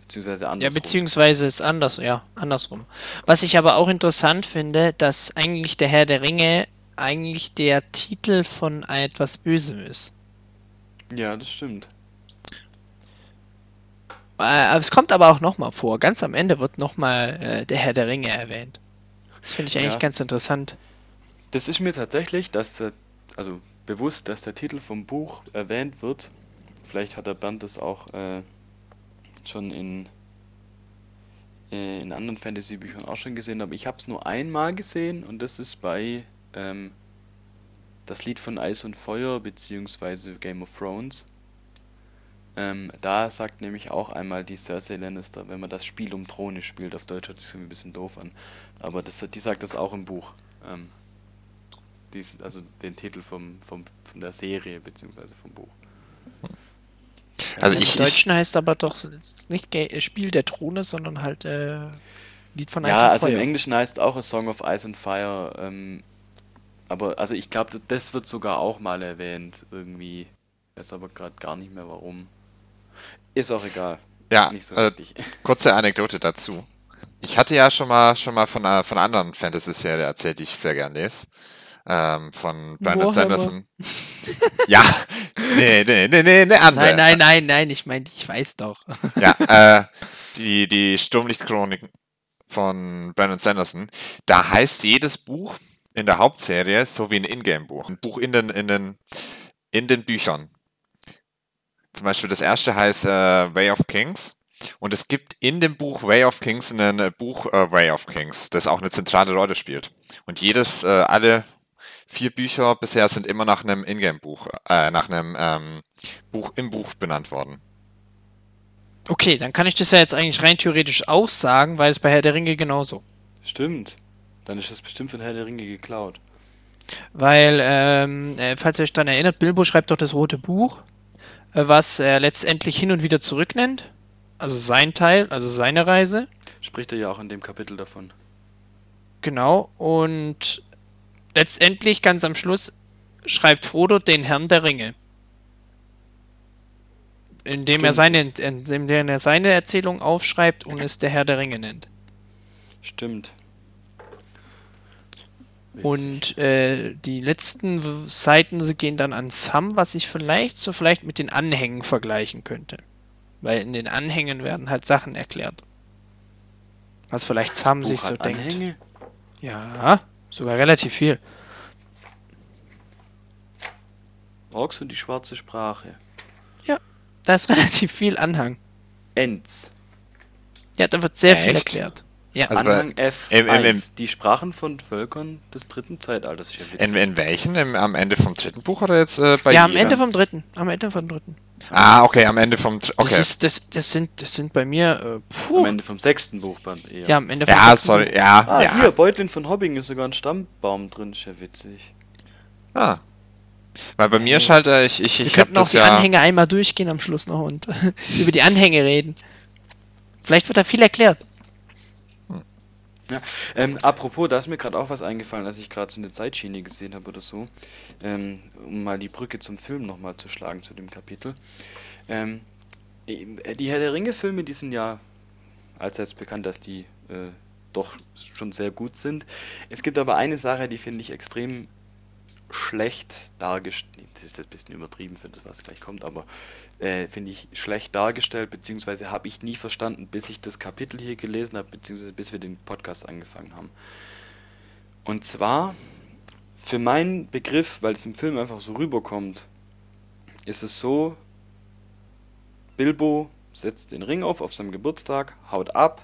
Beziehungsweise andersrum. Ja, beziehungsweise ist anders, ja, andersrum. Was ich aber auch interessant finde, dass eigentlich der Herr der Ringe eigentlich der Titel von etwas Bösem ist. Ja, das stimmt. Äh, es kommt aber auch nochmal vor. Ganz am Ende wird nochmal äh, der Herr der Ringe erwähnt. Das finde ich eigentlich ja. ganz interessant. Das ist mir tatsächlich, dass der, also bewusst, dass der Titel vom Buch erwähnt wird. Vielleicht hat der Bernd das auch äh, schon in, äh, in anderen Fantasy-Büchern auch schon gesehen habe. Ich habe es nur einmal gesehen und das ist bei ähm, das Lied von Eis und Feuer beziehungsweise Game of Thrones. Ähm, da sagt nämlich auch einmal die Cersei Lannister, wenn man das Spiel um Throne spielt, auf Deutsch hört sich ein bisschen doof an, aber das, die sagt das auch im Buch. Ähm, dies, also den Titel vom, vom, von der Serie beziehungsweise vom Buch. Also ich, Im Deutschen ich, heißt aber doch nicht Spiel der Throne, sondern halt äh, Lied von Ice Ja, also Fire. im Englischen heißt auch A Song of Ice and Fire. Ähm, aber also ich glaube, das wird sogar auch mal erwähnt irgendwie. Ich weiß aber gerade gar nicht mehr warum. Ist auch egal. Ja, so äh, kurze Anekdote dazu. Ich hatte ja schon mal schon mal von einer, von einer anderen Fantasy-Serie erzählt, die ich sehr gern lese. Ähm, von Brandon Sanderson. ja, nee, nee, nee, nee, nee, andere. Nein, nein, nein, nein, ich meine, ich weiß doch. ja, äh, die, die Sturmlichtchroniken von Brandon Sanderson. Da heißt jedes Buch in der Hauptserie so wie ein Ingame-Buch. Ein Buch in den, in den, in den Büchern. Zum Beispiel das erste heißt äh, Way of Kings. Und es gibt in dem Buch Way of Kings ein äh, Buch äh, Way of Kings, das auch eine zentrale Rolle spielt. Und jedes, äh, alle vier Bücher bisher sind immer nach einem Ingame-Buch, äh, nach einem ähm, Buch im Buch benannt worden. Okay, dann kann ich das ja jetzt eigentlich rein theoretisch auch sagen, weil es bei Herr der Ringe genauso. Stimmt. Dann ist das bestimmt von Herr der Ringe geklaut. Weil, ähm, äh, falls ihr euch daran erinnert, Bilbo schreibt doch das rote Buch was er letztendlich hin und wieder zurücknennt. Also sein Teil, also seine Reise. Spricht er ja auch in dem Kapitel davon. Genau, und letztendlich ganz am Schluss schreibt Frodo den Herrn der Ringe. Indem er, seine, indem er seine Erzählung aufschreibt und es der Herr der Ringe nennt. Stimmt. Und äh, die letzten Seiten gehen dann an Sam, was ich vielleicht so vielleicht mit den Anhängen vergleichen könnte. Weil in den Anhängen werden halt Sachen erklärt. Was vielleicht Sam sich so Anhänge? denkt. Ja, sogar relativ viel. Orks und die schwarze Sprache. Ja, da ist relativ viel Anhang. Ents. Ja, da wird sehr Echt? viel erklärt. Ja, also Anhang F1, im, im, im, die Sprachen von Völkern des dritten Zeitalters. In, in welchen? Im, am Ende vom dritten Buch oder jetzt äh, bei Ja, am Ende vom dritten. Am Ende vom dritten. Ah, okay, am Ende vom dritten. Okay. Das, ist, das, das, sind, das sind bei mir. Äh, puh. Am Ende vom sechsten Buchband eher. Ja, am Ende vom ja, sechsten sorry, Buch. Ja, ah, ja. hier, Beutlin von Hobbing ist sogar ein Stammbaum drin, ist ja witzig. Ah. Weil bei mir ist halt, äh, ich, ich, Wir ich könnten auch die ja Anhänge einmal durchgehen am Schluss noch und über die Anhänge reden. Vielleicht wird da viel erklärt. Ja, ähm, apropos, da ist mir gerade auch was eingefallen, als ich gerade so eine Zeitschiene gesehen habe oder so, ähm, um mal die Brücke zum Film nochmal zu schlagen zu dem Kapitel. Ähm, die Herr der Ringe-Filme, die sind ja allseits bekannt, dass die äh, doch schon sehr gut sind. Es gibt aber eine Sache, die finde ich extrem schlecht dargestellt, das ist ein bisschen übertrieben für das, was gleich kommt, aber äh, finde ich schlecht dargestellt, beziehungsweise habe ich nie verstanden, bis ich das Kapitel hier gelesen habe, beziehungsweise bis wir den Podcast angefangen haben. Und zwar, für meinen Begriff, weil es im Film einfach so rüberkommt, ist es so, Bilbo setzt den Ring auf auf seinem Geburtstag, haut ab,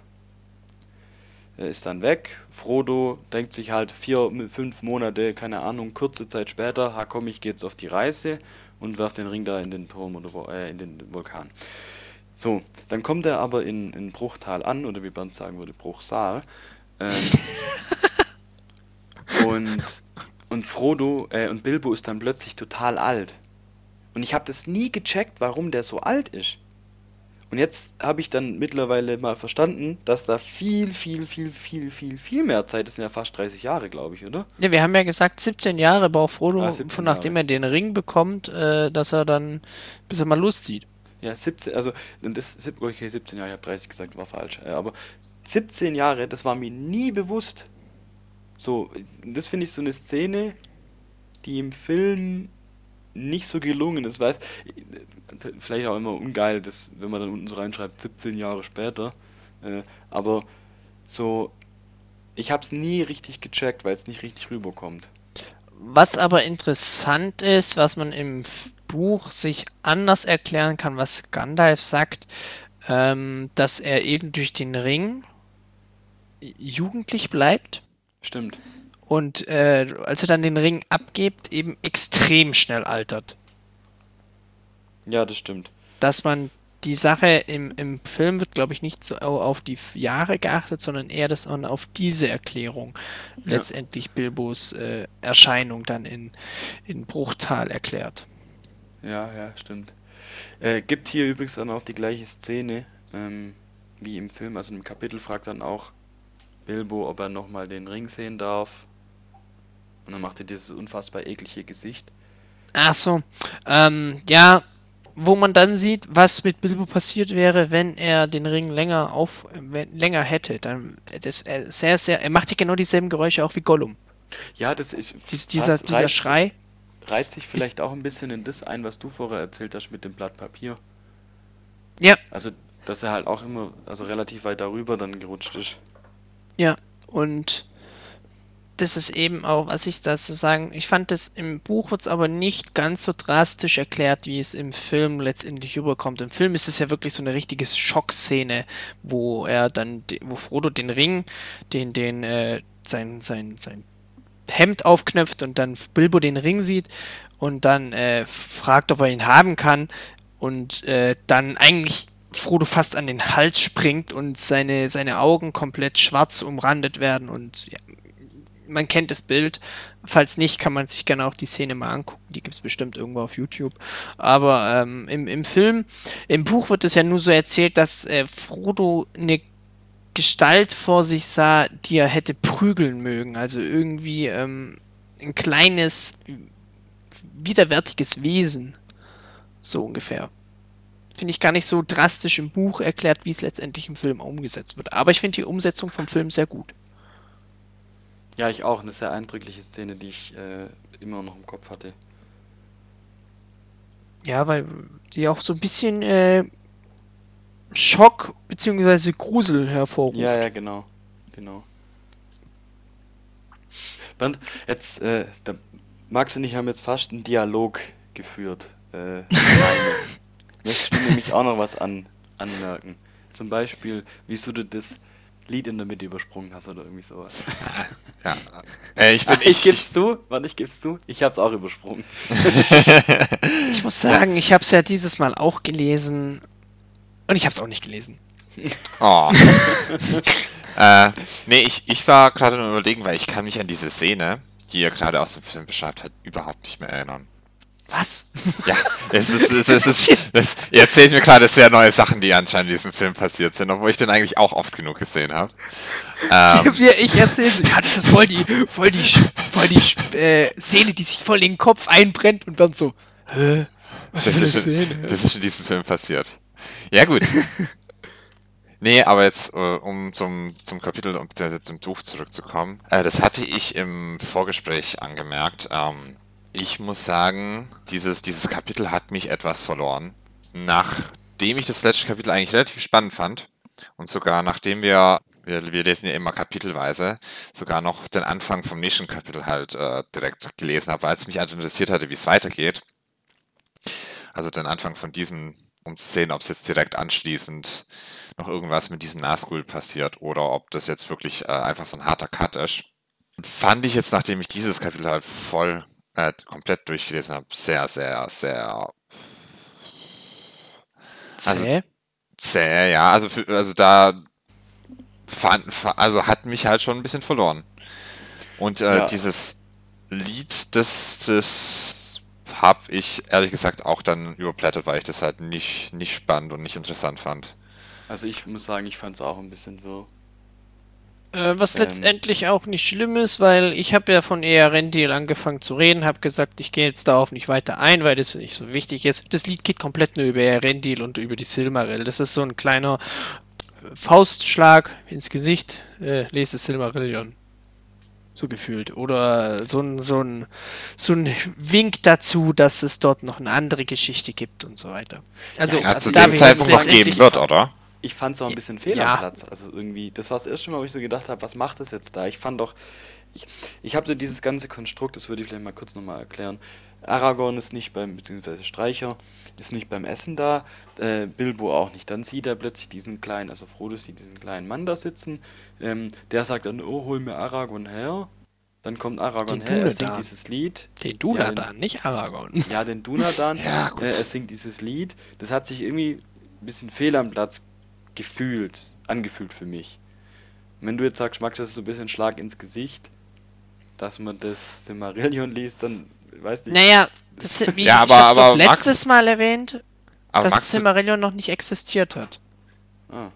ist dann weg. Frodo denkt sich halt vier, fünf Monate, keine Ahnung, kurze Zeit später, ha komm, ich gehe jetzt auf die Reise und werft den Ring da in den Turm oder äh, in den Vulkan. So, dann kommt er aber in, in Bruchtal an, oder wie Bernd sagen würde, Bruchsal. Ähm, und, und Frodo äh, und Bilbo ist dann plötzlich total alt. Und ich habe das nie gecheckt, warum der so alt ist. Und jetzt habe ich dann mittlerweile mal verstanden, dass da viel, viel, viel, viel, viel, viel mehr Zeit ist. Das sind ja fast 30 Jahre, glaube ich, oder? Ja, wir haben ja gesagt, 17 Jahre braucht Frodo, ah, von nachdem er den Ring bekommt, äh, dass er dann, bis er mal Lust sieht. Ja, 17, also, das, okay, 17 Jahre, ich habe 30 gesagt, war falsch. Aber 17 Jahre, das war mir nie bewusst. So, das finde ich so eine Szene, die im Film nicht so gelungen ist. Weiß, vielleicht auch immer ungeil, dass, wenn man dann unten so reinschreibt, 17 Jahre später. Äh, aber so, ich habe es nie richtig gecheckt, weil es nicht richtig rüberkommt. Was aber interessant ist, was man im Buch sich anders erklären kann, was Gandalf sagt, ähm, dass er eben durch den Ring jugendlich bleibt Stimmt. Und äh, als er dann den Ring abgibt, eben extrem schnell altert. Ja, das stimmt. Dass man die Sache im, im Film wird, glaube ich, nicht so au- auf die Jahre geachtet, sondern eher das on- auf diese Erklärung Ja. letztendlich Bilbos äh, Erscheinung dann in, in Bruchtal erklärt. Ja, ja, stimmt. Äh, gibt hier übrigens dann auch die gleiche Szene ähm, wie im Film. Also im Kapitel fragt dann auch Bilbo, ob er nochmal den Ring sehen darf. Und dann macht er dieses unfassbar eklige Gesicht. Ach so, ähm, ja, wo man dann sieht, was mit Bilbo passiert wäre, wenn er den Ring länger auf, länger hätte, dann das äh, sehr, sehr, er macht ja genau dieselben Geräusche auch wie Gollum. Ja, das ist. Dies, dieser, passt- dieser Schrei. Reiht sich vielleicht auch ein bisschen in das ein, was du vorher erzählt hast mit dem Blatt Papier. Ja, Also, dass er halt auch immer, also relativ weit darüber dann gerutscht ist. ja, und das ist eben auch, was ich dazu sagen, ich fand das im Buch wird es aber nicht ganz so drastisch erklärt, wie es im Film letztendlich rüberkommt. Im Film ist es ja wirklich so eine richtige Schockszene, wo er dann, wo Frodo den Ring, den, den, äh, sein, sein, sein Hemd aufknöpft und dann Bilbo den Ring sieht und dann äh, fragt, ob er ihn haben kann und äh, dann eigentlich Frodo fast an den Hals springt und seine, seine Augen komplett schwarz umrandet werden und ja, man kennt das Bild. Falls nicht, kann man sich gerne auch die Szene mal angucken. Die gibt es bestimmt irgendwo auf YouTube. Aber ähm, im, im Film, im Buch wird es ja nur so erzählt, dass äh, Frodo eine Gestalt vor sich sah, die er hätte prügeln mögen. Also irgendwie ähm, ein kleines, widerwärtiges Wesen. So ungefähr. Finde ich gar nicht so drastisch im Buch erklärt, wie es letztendlich im Film umgesetzt wird. Aber ich finde die Umsetzung vom Film sehr gut. Ja, ich auch. Eine sehr eindrückliche Szene, die ich äh, immer noch im Kopf hatte. Ja, weil die auch so ein bisschen äh, Schock bzw. Grusel hervorruft. Ja, ja, genau. Genau. Bernd, jetzt, äh, der Max und ich haben jetzt fast einen Dialog geführt. Äh. Möchtest du nämlich auch noch was an, anmerken? Zum Beispiel, wieso du das Lied in der Mitte übersprungen hast oder irgendwie sowas. Ja. Äh, ich bin Ach, ich geb's zu, warte, ich geb's zu. Ich hab's auch übersprungen. Ich muss sagen, ich habe es ja dieses Mal auch gelesen und ich habe es auch nicht gelesen. Oh. äh, nee, ich, ich war gerade nur überlegen, weil ich kann mich an diese Szene, die ihr gerade aus dem Film beschreibt, halt überhaupt nicht mehr erinnern. Was? Ja, es ist, es ist, es ist das, ihr erzählt mir gerade sehr neue Sachen, die anscheinend in diesem Film passiert sind, obwohl ich den eigentlich auch oft genug gesehen habe. Ähm, ich erzähle, ja, das ist voll die, voll die, voll die äh, Szene, die sich voll in den Kopf einbrennt und dann so, hä? Was das, ist in, das ist in diesem Film passiert. Ja, gut. Nee, aber jetzt, äh, um zum, zum Kapitel und zum Buch zurückzukommen. Äh, das hatte ich im Vorgespräch angemerkt. Ähm, ich muss sagen, dieses, dieses Kapitel hat mich etwas verloren. Nachdem ich das letzte Kapitel eigentlich relativ spannend fand und sogar nachdem wir, wir, wir lesen ja immer kapitelweise, sogar noch den Anfang vom nächsten Kapitel halt äh, direkt gelesen habe, weil es mich halt interessiert hatte, wie es weitergeht. Also den Anfang von diesem, um zu sehen, ob es jetzt direkt anschließend noch irgendwas mit diesem Nazgul passiert oder ob das jetzt wirklich äh, einfach so ein harter Cut ist. Fand ich jetzt, nachdem ich dieses Kapitel halt voll, äh, komplett durchgelesen habe, sehr, sehr, sehr also- Zäh? zäh, ja. Also, für, also da fand, fa- also hat mich halt schon ein bisschen verloren. Und äh, Ja. dieses Lied, das, das habe ich ehrlich gesagt auch dann überblättert, weil ich das halt nicht, nicht spannend und nicht interessant fand. Also ich muss sagen, ich fand's auch ein bisschen wirr. Äh, was Ähm. letztendlich auch nicht schlimm ist, weil ich habe ja von Earendil angefangen zu reden, habe gesagt, ich gehe jetzt darauf nicht weiter ein, weil das nicht so wichtig ist. Das Lied geht komplett nur über Earendil und über die Silmaril. Das ist so ein kleiner Faustschlag ins Gesicht. Äh, lese Silmarillion. So gefühlt. Oder so ein, so, ein, so ein Wink dazu, dass es dort noch eine andere Geschichte gibt und so weiter. Also, Ja, Ja, zu dem Zeitpunkt noch geben wird, oder? Ich fand es auch ein bisschen fehl am Platz. Also irgendwie, das war das erste Mal, wo ich so gedacht habe, was macht das jetzt da? Ich fand doch, ich, ich habe so dieses ganze Konstrukt, das würde ich vielleicht mal kurz nochmal erklären. Aragorn ist nicht beim, beziehungsweise Streicher, ist nicht beim Essen da, äh, Bilbo auch nicht. Dann sieht er plötzlich diesen kleinen, also Frodo sieht diesen kleinen Mann da sitzen, ähm, der sagt dann, oh, hol mir Aragorn her. Dann kommt Aragorn Den her, er singt dieses Lied. Den Ja, den- Dunadan, nicht Aragorn. Ja, den Dunadan. Ja, gut. Äh, er singt dieses Lied. Das hat sich irgendwie ein bisschen fehl am Platz gefühlt, angefühlt für mich. Wenn du jetzt sagst, Max, das ist so ein bisschen Schlag ins Gesicht, dass man das Silmarillion liest, dann weiß ich. Naja, das, wie Ja, ich aber- doch aber Max- letztes Mal erwähnt, Aber dass Max, Silmarillion noch nicht existiert hat. Ah,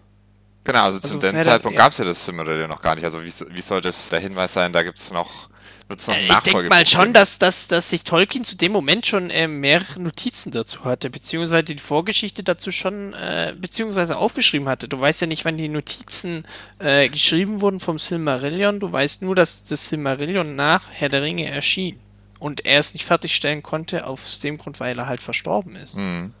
genau, also, Also zu dem Zeitpunkt ja. gab es ja das Silmarillion noch gar nicht. Also wie, wie soll das der Hinweis sein, da gibt es noch, wird's noch Äh, Ich denke mal schon, dass, dass, dass sich Tolkien zu dem Moment schon äh, mehrere Notizen dazu hatte, beziehungsweise die Vorgeschichte dazu schon, äh, beziehungsweise aufgeschrieben hatte. Du weißt ja nicht, wann die Notizen äh, geschrieben wurden vom Silmarillion. Du weißt nur, dass das Silmarillion nach Herr der Ringe erschien. Und er es nicht fertigstellen konnte, aus dem Grund, weil er halt verstorben ist. Mhm.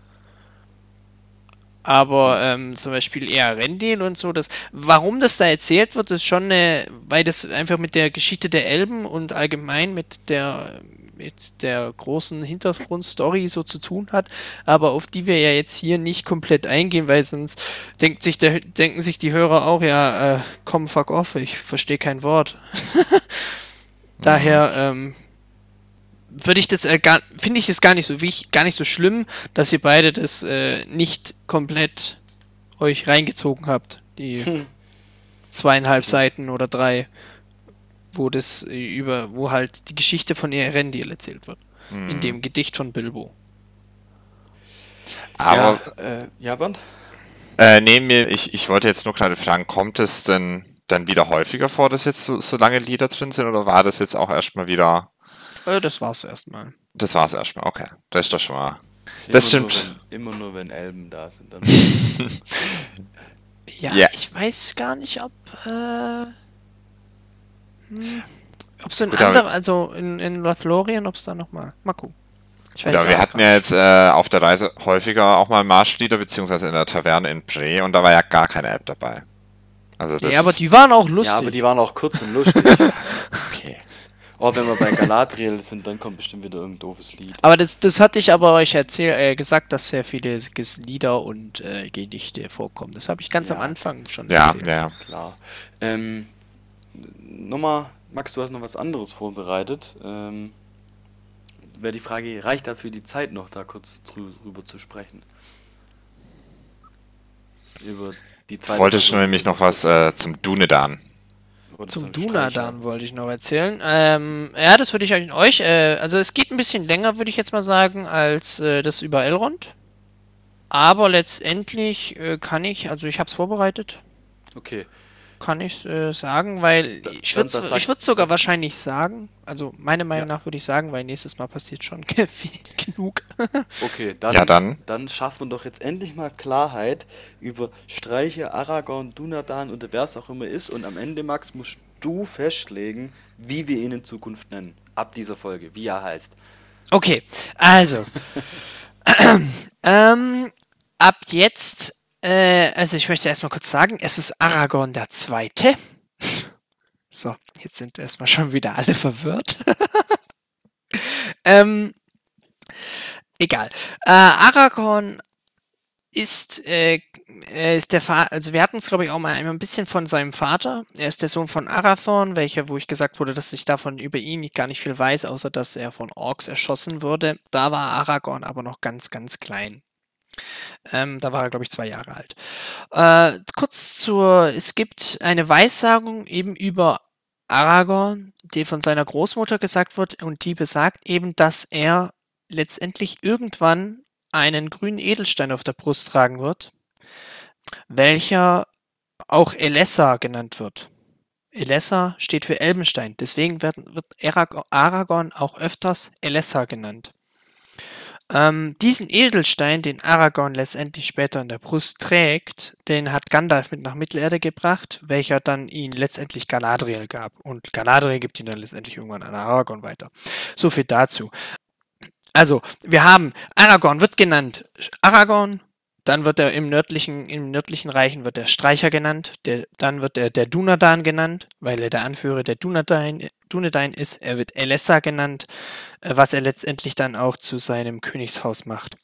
Aber ähm, zum Beispiel eher Rendil und so, das, warum das da erzählt wird, ist schon eine, weil das einfach mit der Geschichte der Elben und allgemein mit der mit der großen Hintergrundstory so zu tun hat, aber auf die wir ja jetzt hier nicht komplett eingehen, weil sonst denkt sich der, denken sich die Hörer auch, ja, äh, komm, fuck off, ich verstehe kein Wort. Daher ähm, würde ich das äh, finde ich es gar nicht so wichtig, gar nicht so schlimm, dass ihr beide das äh, nicht komplett euch reingezogen habt. Die zweieinhalb Seiten oder drei, wo das äh, über, wo halt die Geschichte von Erendil erzählt wird. Mhm. In dem Gedicht von Bilbo. Aber ja, äh, ja, Bernd? Äh, nee, mir, ich, ich wollte jetzt nur gerade fragen, kommt es denn dann wieder häufiger vor, dass jetzt so, so lange Lieder drin sind oder war das jetzt auch erstmal wieder. Äh, das war's erstmal. Das war's erstmal, okay. Das ist doch schon mal. Immer Das nur, stimmt. wenn, immer nur, wenn Elben da sind. Dann Ja, Ja. ich weiß gar nicht, ob. Äh, hm, ob es in Gut, anderen, also in, in Lothlorien, ob es da nochmal. Mal gucken. Ich Ja, es wir hatten ja jetzt äh, auf der Reise häufiger auch mal Marschlieder, beziehungsweise in der Taverne in Bre und da war ja gar keine App dabei. Also das. Ja, aber die waren auch lustig. ja, aber die waren auch kurz und lustig. Oh, wenn wir bei Galadriel sind, dann kommt bestimmt wieder irgendein doofes Lied. Aber das, das hatte ich aber euch erzähl, äh, gesagt, dass sehr viele Lieder und äh, Gedichte vorkommen. Das habe ich ganz Ja. am Anfang schon Ja, erzählt. ja. Klar. Ähm, nochmal, Max, du hast noch was anderes vorbereitet. Ähm, Wäre die Frage, reicht dafür die Zeit noch, da kurz drü drüber zu sprechen? Über die Ich zweite wollte schon nämlich noch was äh, zum Dunedan. Oder Zum. Dunadan wollte ich noch erzählen. Ähm, ja, das würde ich euch, euch äh, also es geht ein bisschen länger, würde ich jetzt mal sagen, als äh, das über Elrond. Aber letztendlich äh, kann ich, also ich habe es vorbereitet, Okay. Kann ich äh, sagen, weil Da- ich würde ich würd's sogar wahrscheinlich sagen, also meiner Meinung Ja. nach würde ich sagen, weil nächstes Mal passiert schon viel genug. Okay, dann, Ja, dann. dann schaffen wir doch jetzt endlich mal Klarheit über Streiche, Aragorn, Dunadan oder wer es auch immer ist. Und am Ende, Max, musst du festlegen, wie wir ihn in Zukunft nennen. Ab dieser Folge, wie er heißt. Okay, also. ähm, ab jetzt, äh, also ich möchte erstmal kurz sagen, es ist Aragorn der Zweite. So, jetzt sind erstmal schon wieder alle verwirrt. ähm, egal. Äh, Aragorn ist, äh, ist der Vater, also wir hatten es glaube ich auch mal ein bisschen von seinem Vater. Er ist der Sohn von Arathorn, welcher, wo ich gesagt wurde, dass ich davon über ihn gar nicht viel weiß, außer dass er von Orks erschossen wurde. Da war Aragorn aber noch ganz, ganz klein. Ähm, da war er, glaube ich, zwei Jahre alt. Äh, kurz zur, es gibt eine Weissagung eben über Aragorn, die von seiner Großmutter gesagt wird und die besagt eben, dass er letztendlich irgendwann einen grünen Edelstein auf der Brust tragen wird, welcher auch Elessa genannt wird. Elessa steht für Elbenstein, deswegen wird Arag- Aragorn auch öfters Elessa genannt. Ähm, diesen Edelstein, den Aragorn letztendlich später in der Brust trägt, den hat Gandalf mit nach Mittelerde gebracht, welcher dann ihn letztendlich Galadriel gab. Und Galadriel gibt ihn dann letztendlich irgendwann an Aragorn weiter. So viel dazu. Also, wir haben, Aragorn wird genannt Aragorn, dann wird er im nördlichen, im nördlichen Reichen wird er Streicher genannt. Der, dann wird er der Dunadan genannt, weil er der Anführer der Dunedain, Dunedain ist. Er wird Elessa genannt, äh, was er letztendlich dann auch zu seinem Königshaus macht.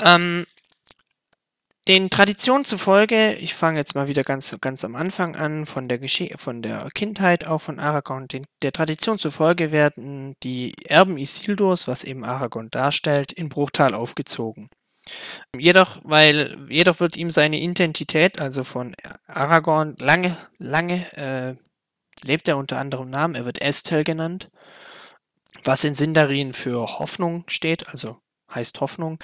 Ähm, den Traditionen zufolge, ich fange jetzt mal wieder ganz, ganz am Anfang an, von der, von der Kindheit auch von Aragorn, den, der Tradition zufolge werden die Erben Isildurs, was eben Aragorn darstellt, in Bruchtal aufgezogen. Jedoch, weil jedoch wird ihm seine Identität, also von Aragorn, lange, lange äh, lebt er unter anderem Namen. Er wird Estel genannt, was in Sindarin für Hoffnung steht, also heißt Hoffnung.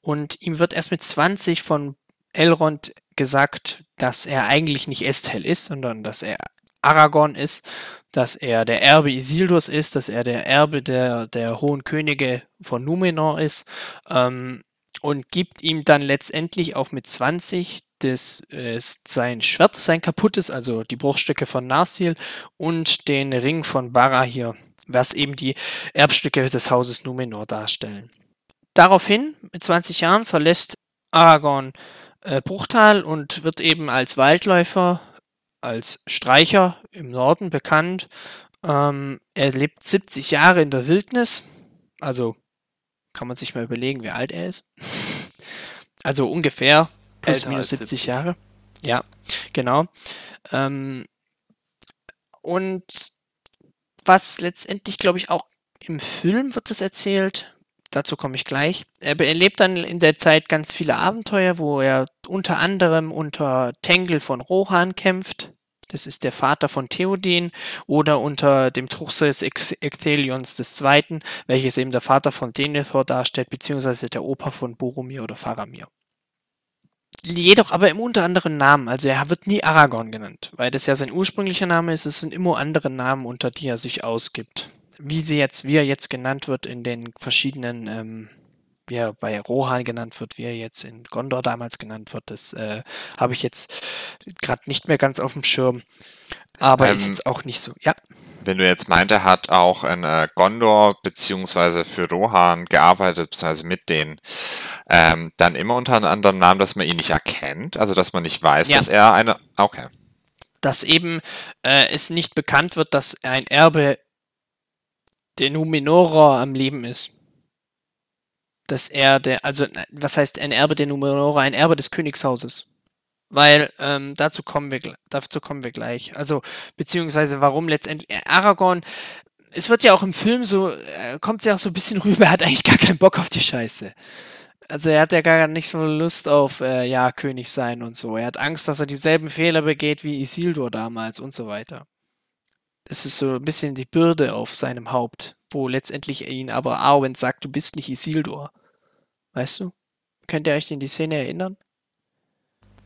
Und ihm wird erst mit 20 von Elrond gesagt, dass er eigentlich nicht Estel ist, sondern dass er Aragorn ist, dass er der Erbe Isildurs ist, dass er der Erbe der, der hohen Könige von Numenor ist. Ähm, und gibt ihm dann letztendlich auch mit 20 das, äh, sein Schwert, sein kaputtes, also die Bruchstücke von Narsil und den Ring von Barahir, was eben die Erbstücke des Hauses Numenor darstellen. Daraufhin, mit 20 Jahren, verlässt Aragorn äh, Bruchtal und wird eben als Waldläufer, als Streicher im Norden bekannt. Ähm, er lebt 70 Jahre in der Wildnis, also kann man sich mal überlegen, wie alt er ist. Also ungefähr plus Älter minus 70, 70, Jahre. Ja, genau. Ähm, und was letztendlich, glaube ich, auch im Film wird es erzählt. Dazu komme ich gleich. Er erlebt dann in der Zeit ganz viele Abenteuer, wo er unter anderem unter Tengel von Rohan kämpft. Das ist der Vater von Theoden oder unter dem Truchsess Ecthelions II., welches eben der Vater von Denethor darstellt, beziehungsweise der Opa von Boromir oder Faramir. Jedoch aber im unter anderem Namen, also er wird nie Aragorn genannt, weil das ja sein ursprünglicher Name ist, es sind immer andere Namen, unter die er sich ausgibt. Wie sie jetzt, wie er jetzt genannt wird in den verschiedenen ähm, wie er bei Rohan genannt wird, wie er jetzt in Gondor damals genannt wird, das äh, habe ich jetzt gerade nicht mehr ganz auf dem Schirm. Aber ähm, ist jetzt auch nicht so. Ja. Wenn du jetzt meint, er hat auch in äh, Gondor beziehungsweise für Rohan gearbeitet, beziehungsweise mit denen, ähm, dann immer unter einem anderen Namen, dass man ihn nicht erkennt, also dass man nicht weiß, ja. dass er eine. Okay. Dass eben äh, es nicht bekannt wird, dass ein Erbe der Numenorer am Leben ist dass er der, also was heißt ein Erbe der Numenora, ein Erbe des Königshauses. Weil ähm, dazu kommen wir dazu kommen wir gleich. Also beziehungsweise warum letztendlich äh, Aragorn. Es wird ja auch im Film so, äh, kommt ja auch so ein bisschen rüber, er hat eigentlich gar keinen Bock auf die Scheiße. Also er hat ja gar nicht so Lust auf äh, ja König sein und so. Er hat Angst, dass er dieselben Fehler begeht wie Isildur damals und so weiter. Es ist so ein bisschen die Bürde auf seinem Haupt, wo letztendlich ihn aber Arwen sagt, du bist nicht Isildur. Weißt du? Könnt ihr euch in die Szene erinnern?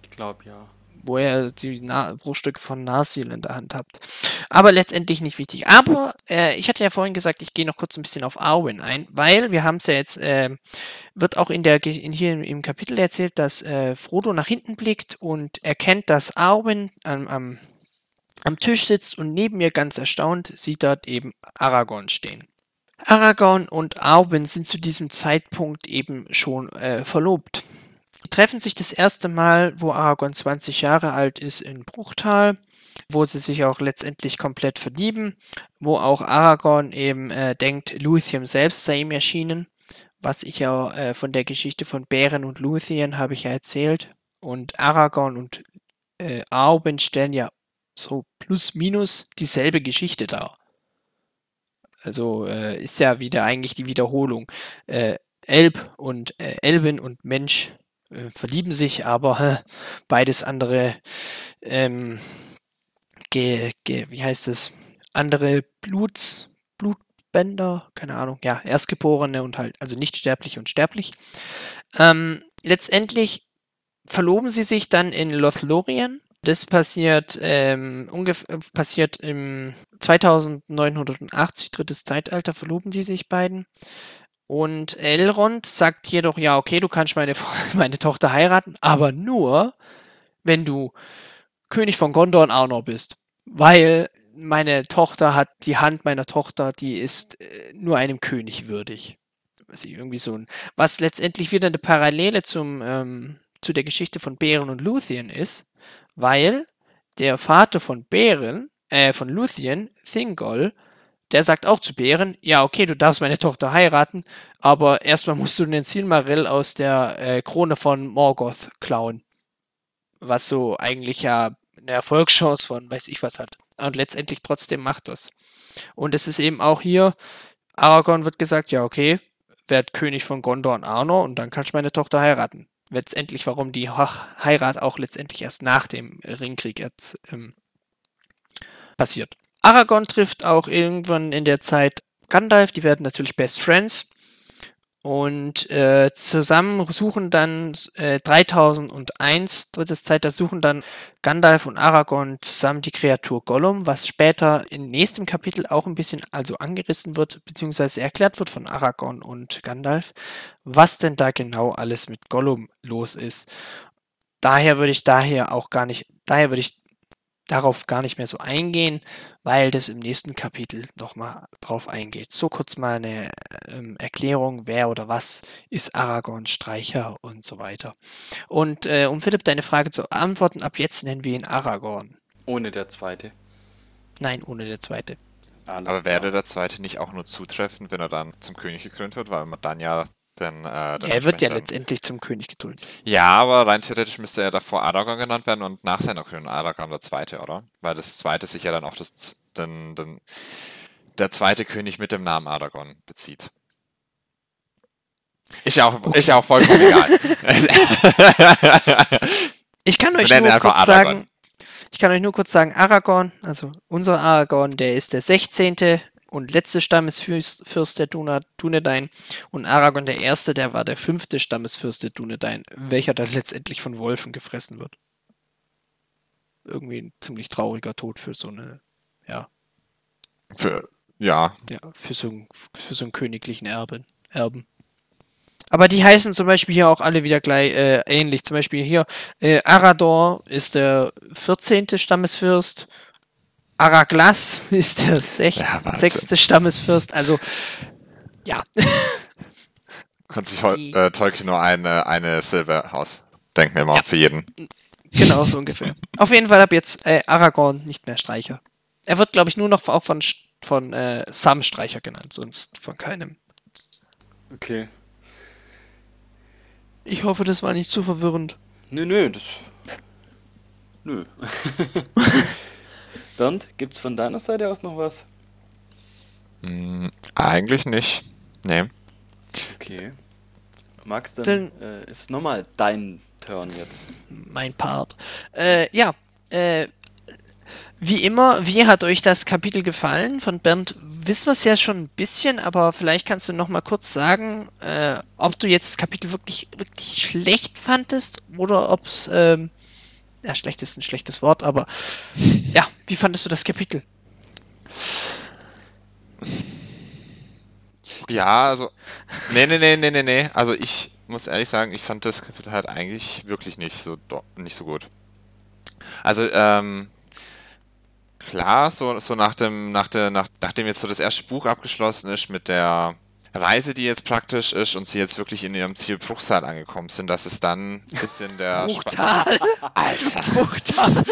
Ich glaube ja. Wo er die Na Bruchstücke von Narsil in der Hand habt. Aber letztendlich nicht wichtig. Aber äh, ich hatte ja vorhin gesagt, ich gehe noch kurz ein bisschen auf Arwen ein, weil wir haben es ja jetzt, äh, wird auch in der in hier im Kapitel erzählt, dass äh, Frodo nach hinten blickt und erkennt, dass Arwen am, am, am Tisch sitzt und neben mir ganz erstaunt sieht dort eben Aragorn stehen. Aragorn und Arwen sind zu diesem Zeitpunkt eben schon äh, verlobt. Treffen sich das erste Mal, wo Aragorn 20 Jahre alt ist, in Bruchtal, wo sie sich auch letztendlich komplett verlieben, wo auch Aragorn eben äh, denkt, Luthien selbst sei ihm erschienen, was ich ja äh, von der Geschichte von Bären und Luthien habe ich ja erzählt. Und Aragorn und äh, Arwen stellen ja so plus minus dieselbe Geschichte dar. Also äh, ist ja wieder eigentlich die Wiederholung. Äh, Elb und äh, Elben und Mensch äh, verlieben sich, aber beides andere, ähm, ge, ge, wie heißt es, andere Blut, Blutbänder, keine Ahnung, ja, Erstgeborene und halt, also nicht sterblich und sterblich. Ähm, letztendlich verloben sie sich dann in Lothlorien das passiert, ähm, ungefähr, passiert im 2980, drittes Zeitalter, verloben die sich beiden. Und Elrond sagt jedoch, ja, okay, du kannst meine, meine Tochter heiraten, aber nur, wenn du König von Gondor und Arnor bist. Weil meine Tochter hat, die Hand meiner Tochter, die ist äh, nur einem König würdig. Was irgendwie so ein, was letztendlich wieder eine Parallele zum, ähm, zu der Geschichte von Beren und Luthien ist, weil der Vater von Beren, äh, von Luthien, Thingol, der sagt auch zu Beren, ja, okay, du darfst meine Tochter heiraten, aber erstmal musst du den Silmaril aus der äh, Krone von Morgoth klauen. Was so eigentlich ja eine Erfolgschance von weiß ich was hat. Und letztendlich trotzdem macht das. Und es ist eben auch hier, Aragorn wird gesagt, ja, okay, werd König von Gondor und Arnor und dann kannst du meine Tochter heiraten. Letztendlich, warum die Heirat auch letztendlich erst nach dem Ringkrieg jetzt ähm, passiert. Aragorn trifft auch irgendwann in der Zeit Gandalf, die werden natürlich Best Friends. Und äh, zusammen suchen dann äh, 3001, drittes Zeitalter, suchen dann Gandalf und Aragorn zusammen die Kreatur Gollum, was später im nächsten Kapitel auch ein bisschen also angerissen wird, beziehungsweise erklärt wird von Aragorn und Gandalf, was denn da genau alles mit Gollum los ist. Daher würde ich daher auch gar nicht, daher würde ich darauf gar nicht mehr so eingehen, weil das im nächsten Kapitel nochmal drauf eingeht. So kurz mal eine ähm, Erklärung, wer oder was ist Aragorn Streicher und so weiter. Und äh, um Philipp deine Frage zu antworten, ab jetzt nennen wir ihn Aragorn. Ohne der zweite. Nein, ohne der zweite. Alles Aber wäre der zweite nicht auch nur zutreffend, wenn er dann zum König gekrönt wird, weil man dann ja denn, äh, er wird ja letztendlich zum König getötet. Ja, aber rein theoretisch müsste er davor Aragorn genannt werden und nach seiner Krönung Aragorn der Zweite, oder? Weil das Zweite sich ja dann auf das, den, den, der zweite König mit dem Namen Aragorn bezieht. Ist ja auch, okay. ist auch vollkommen egal. ich kann euch nur kurz Aragorn. sagen, ich kann euch nur kurz sagen, Aragorn, also unser Aragorn, der ist der 16 und letzte Stammesfürst der Dunedain und Aragorn der Erste, der war der fünfte Stammesfürst der Dunedain, welcher dann letztendlich von Wolfen gefressen wird. Irgendwie ein ziemlich trauriger Tod für so eine, ja. Für, ja. Ja, für so, einen, für so einen königlichen Erben. Erben. Aber die heißen zum Beispiel hier auch alle wieder gleich äh, ähnlich. Zum Beispiel hier, äh, Arador ist der 14. Stammesfürst Araglas ist der sech ja, sechste Stammesfürst. Also, ja. Konnte sich äh, Tolkien nur eine, eine Silbe ausdenken, immer ja. für jeden. Genau, so ungefähr. Auf jeden Fall ab jetzt äh, Aragorn nicht mehr Streicher. Er wird, glaube ich, nur noch auch von, von äh, Sam Streicher genannt, sonst von keinem. Okay. Ich hoffe, das war nicht zu verwirrend. Nö, nö, das. Nö. Bernd, gibt es von deiner Seite aus noch was? Hm, eigentlich nicht. Nee. Okay. Max, dann, dann äh, ist nochmal dein Turn jetzt. Mein Part. Äh, ja, äh, wie immer, wie hat euch das Kapitel gefallen? Von Bernd wissen wir es ja schon ein bisschen, aber vielleicht kannst du noch mal kurz sagen, äh, ob du jetzt das Kapitel wirklich, wirklich schlecht fandest oder ob es ähm, ja, schlecht ist ein schlechtes Wort, aber ja, wie fandest du das Kapitel? Ja, also, nee, nee, nee, nee, nee, nee, also ich muss ehrlich sagen, ich fand das Kapitel halt eigentlich wirklich nicht so, nicht so gut. Also, ähm, klar, so, so nach dem, nach der, nach, nachdem jetzt so das erste Buch abgeschlossen ist mit der Reise, die jetzt praktisch ist und sie jetzt wirklich in ihrem Ziel Bruchsal angekommen sind, dass es dann ein bisschen der... Bruchtal! Alter! Bruchtal!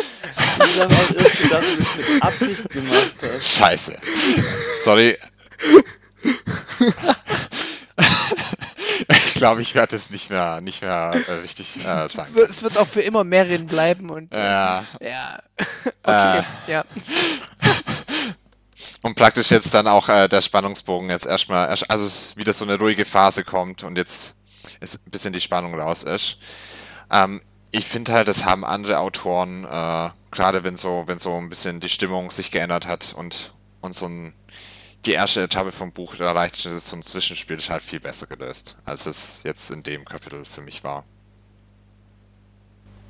Ich habe auch erst gedacht, dass du das mit Absicht gemacht hast. Scheiße. Sorry. ich glaube, ich werde es nicht mehr, nicht mehr äh, richtig äh, sagen. Es wird auch für immer Merin bleiben und. Ja. Ja. okay, äh, ja. Und praktisch jetzt dann auch äh, der Spannungsbogen jetzt erstmal, also wieder so eine ruhige Phase kommt und jetzt ist ein bisschen die Spannung raus ist. Ähm, ich finde halt, das haben andere Autoren, äh, gerade wenn so, wenn so ein bisschen die Stimmung sich geändert hat und, und so ein, die erste Etappe vom Buch erreicht ist, so ein Zwischenspiel ist halt viel besser gelöst, als es jetzt in dem Kapitel für mich war.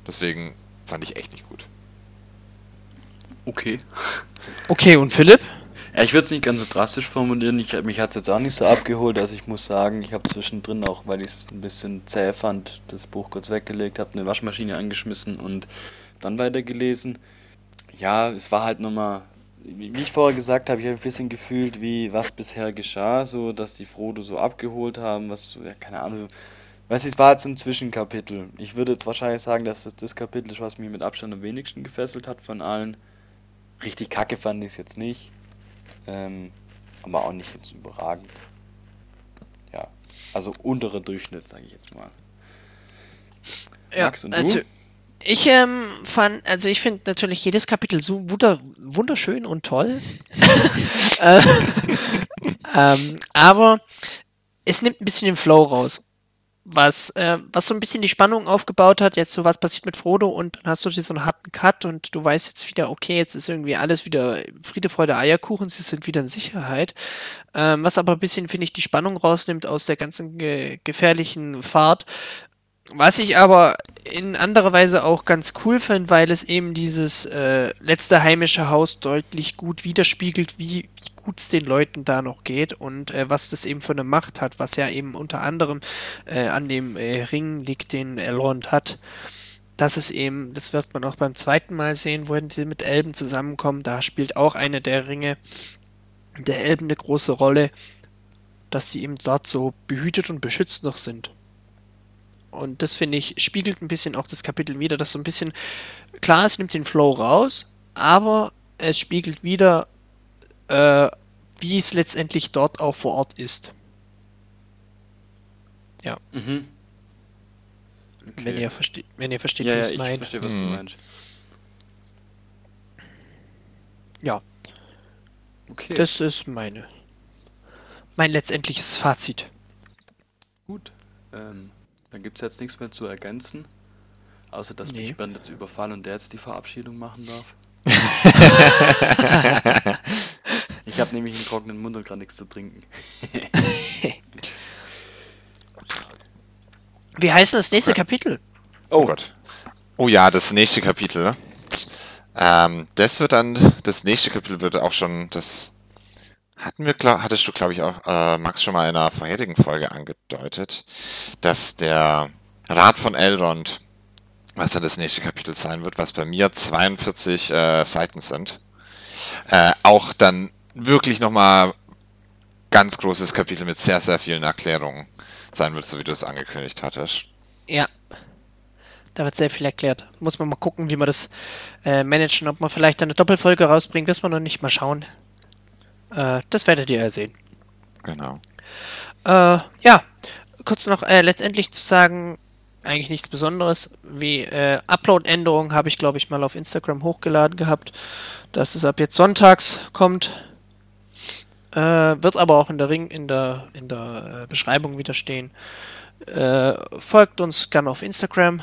Deswegen fand ich echt nicht gut. Okay. Okay, und Philipp? Ja, ich würde es nicht ganz so drastisch formulieren. Ich, mich hat es jetzt auch nicht so abgeholt. Also ich muss sagen, ich habe zwischendrin auch, weil ich es ein bisschen zäh fand, das Buch kurz weggelegt, habe eine Waschmaschine angeschmissen und dann weitergelesen. Ja, es war halt nochmal, wie ich vorher gesagt habe, ich habe ein bisschen gefühlt, wie was bisher geschah, so dass die Frodo so abgeholt haben, was so, ja, keine Ahnung, Weiß ich, es war jetzt ein Zwischenkapitel. Ich würde jetzt wahrscheinlich sagen, dass das das Kapitel ist, was mich mit Abstand am wenigsten gefesselt hat von allen. Richtig kacke fand ich es jetzt nicht. Ähm, aber auch nicht jetzt überragend. Ja, also untere Durchschnitt, sage ich jetzt mal. Ja, Max und also du? ich ähm, fand, also ich finde natürlich jedes Kapitel so wunder, wunderschön und toll. Äh, ähm, aber es nimmt ein bisschen den Flow raus. Was, äh, was so ein bisschen die Spannung aufgebaut hat, jetzt so was passiert mit Frodo und dann hast du hier so einen harten Cut und du weißt jetzt wieder, okay, jetzt ist irgendwie alles wieder Friede, Freude, Eierkuchen, sie sind wieder in Sicherheit. Ähm, was aber ein bisschen, finde ich, die Spannung rausnimmt aus der ganzen ge gefährlichen Fahrt. Was ich aber in anderer Weise auch ganz cool finde, weil es eben dieses äh, letzte heimische Haus deutlich gut widerspiegelt, wie, wie gut es den Leuten da noch geht und äh, was das eben für eine Macht hat, was ja eben unter anderem äh, an dem äh, Ring liegt, den Elrond hat. Das ist eben, das wird man auch beim zweiten Mal sehen, wo sie mit Elben zusammenkommen. Da spielt auch eine der Ringe der Elben eine große Rolle, dass die eben dort so behütet und beschützt noch sind. Und das finde ich, spiegelt ein bisschen auch das Kapitel wieder, dass so ein bisschen, klar, es nimmt den Flow raus, aber es spiegelt wieder, äh, wie es letztendlich dort auch vor Ort ist. Mhm. Wenn ihr versteht, wenn ihr versteht, ja, wie ja, ich meine. verstehe, was du Mhm. meinst. Ja, Okay, das ist meine, mein letztendliches Fazit. gut. Ähm, dann gibt es jetzt nichts mehr zu ergänzen. Außer, dass Nee. mich Bernd jetzt überfallen und der jetzt die Verabschiedung machen darf. ich habe nämlich einen trockenen Mund und gerade nichts zu trinken. Wie heißt denn das nächste Kapitel? Oh Gott. Oh ja, das nächste Kapitel. Ähm, das wird dann, das nächste Kapitel wird auch schon, das hatten wir, glaub, hattest du, glaube ich, auch, äh, Max, schon mal in einer vorherigen Folge angedeutet, dass der Rat von Elrond, was dann das nächste Kapitel sein wird, was bei mir 42 äh, Seiten sind, äh, auch dann wirklich nochmal ganz großes Kapitel mit sehr, sehr vielen Erklärungen sein wird, so wie du es angekündigt hattest. Ja. Da wird sehr viel erklärt. Muss man mal gucken, wie wir das äh, managen. Ob man vielleicht eine Doppelfolge rausbringt, wissen wir noch nicht. Mal schauen. Äh, das werdet ihr ja sehen. Genau. Äh, ja, kurz noch äh, letztendlich zu sagen, eigentlich nichts Besonderes. Wie äh, Upload-Änderungen habe ich, glaube ich, mal auf Instagram hochgeladen gehabt, dass es ab jetzt sonntags kommt. Äh, wird aber auch in der Ring, in der, in der äh, Beschreibung wieder stehen. Äh, folgt uns gerne auf Instagram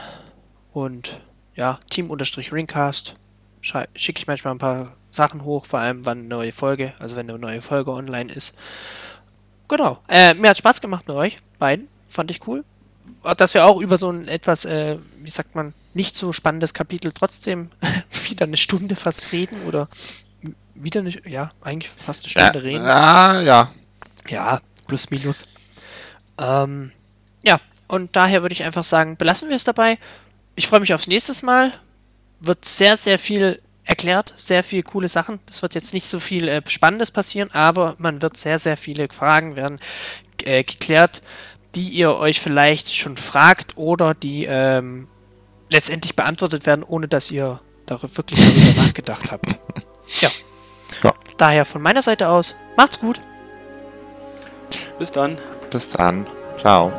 und ja, Team-Ringcast. Schicke ich manchmal ein paar Sachen hoch, vor allem wann eine neue Folge, also wenn eine neue Folge online ist. Genau. Äh, mir hat Spaß gemacht mit euch beiden. Fand ich cool. Dass wir auch über so ein etwas, äh, wie sagt man, nicht so spannendes Kapitel trotzdem wieder eine Stunde fast reden oder wieder eine, ja, eigentlich fast eine Ja, Stunde reden. ja, ja. Ja, plus minus. Ähm, ja, und daher würde ich einfach sagen, belassen wir es dabei. Ich freue mich aufs nächste Mal. Wird sehr, sehr viel erklärt, sehr viel coole Sachen. Es wird jetzt nicht so viel äh, Spannendes passieren, aber man wird sehr, sehr viele Fragen werden äh, geklärt, die ihr euch vielleicht schon fragt oder die ähm, letztendlich beantwortet werden, ohne dass ihr darüber wirklich darüber nachgedacht habt. Ja. Daher von meiner Seite aus, macht's gut. Bis dann. Bis dann. Ciao.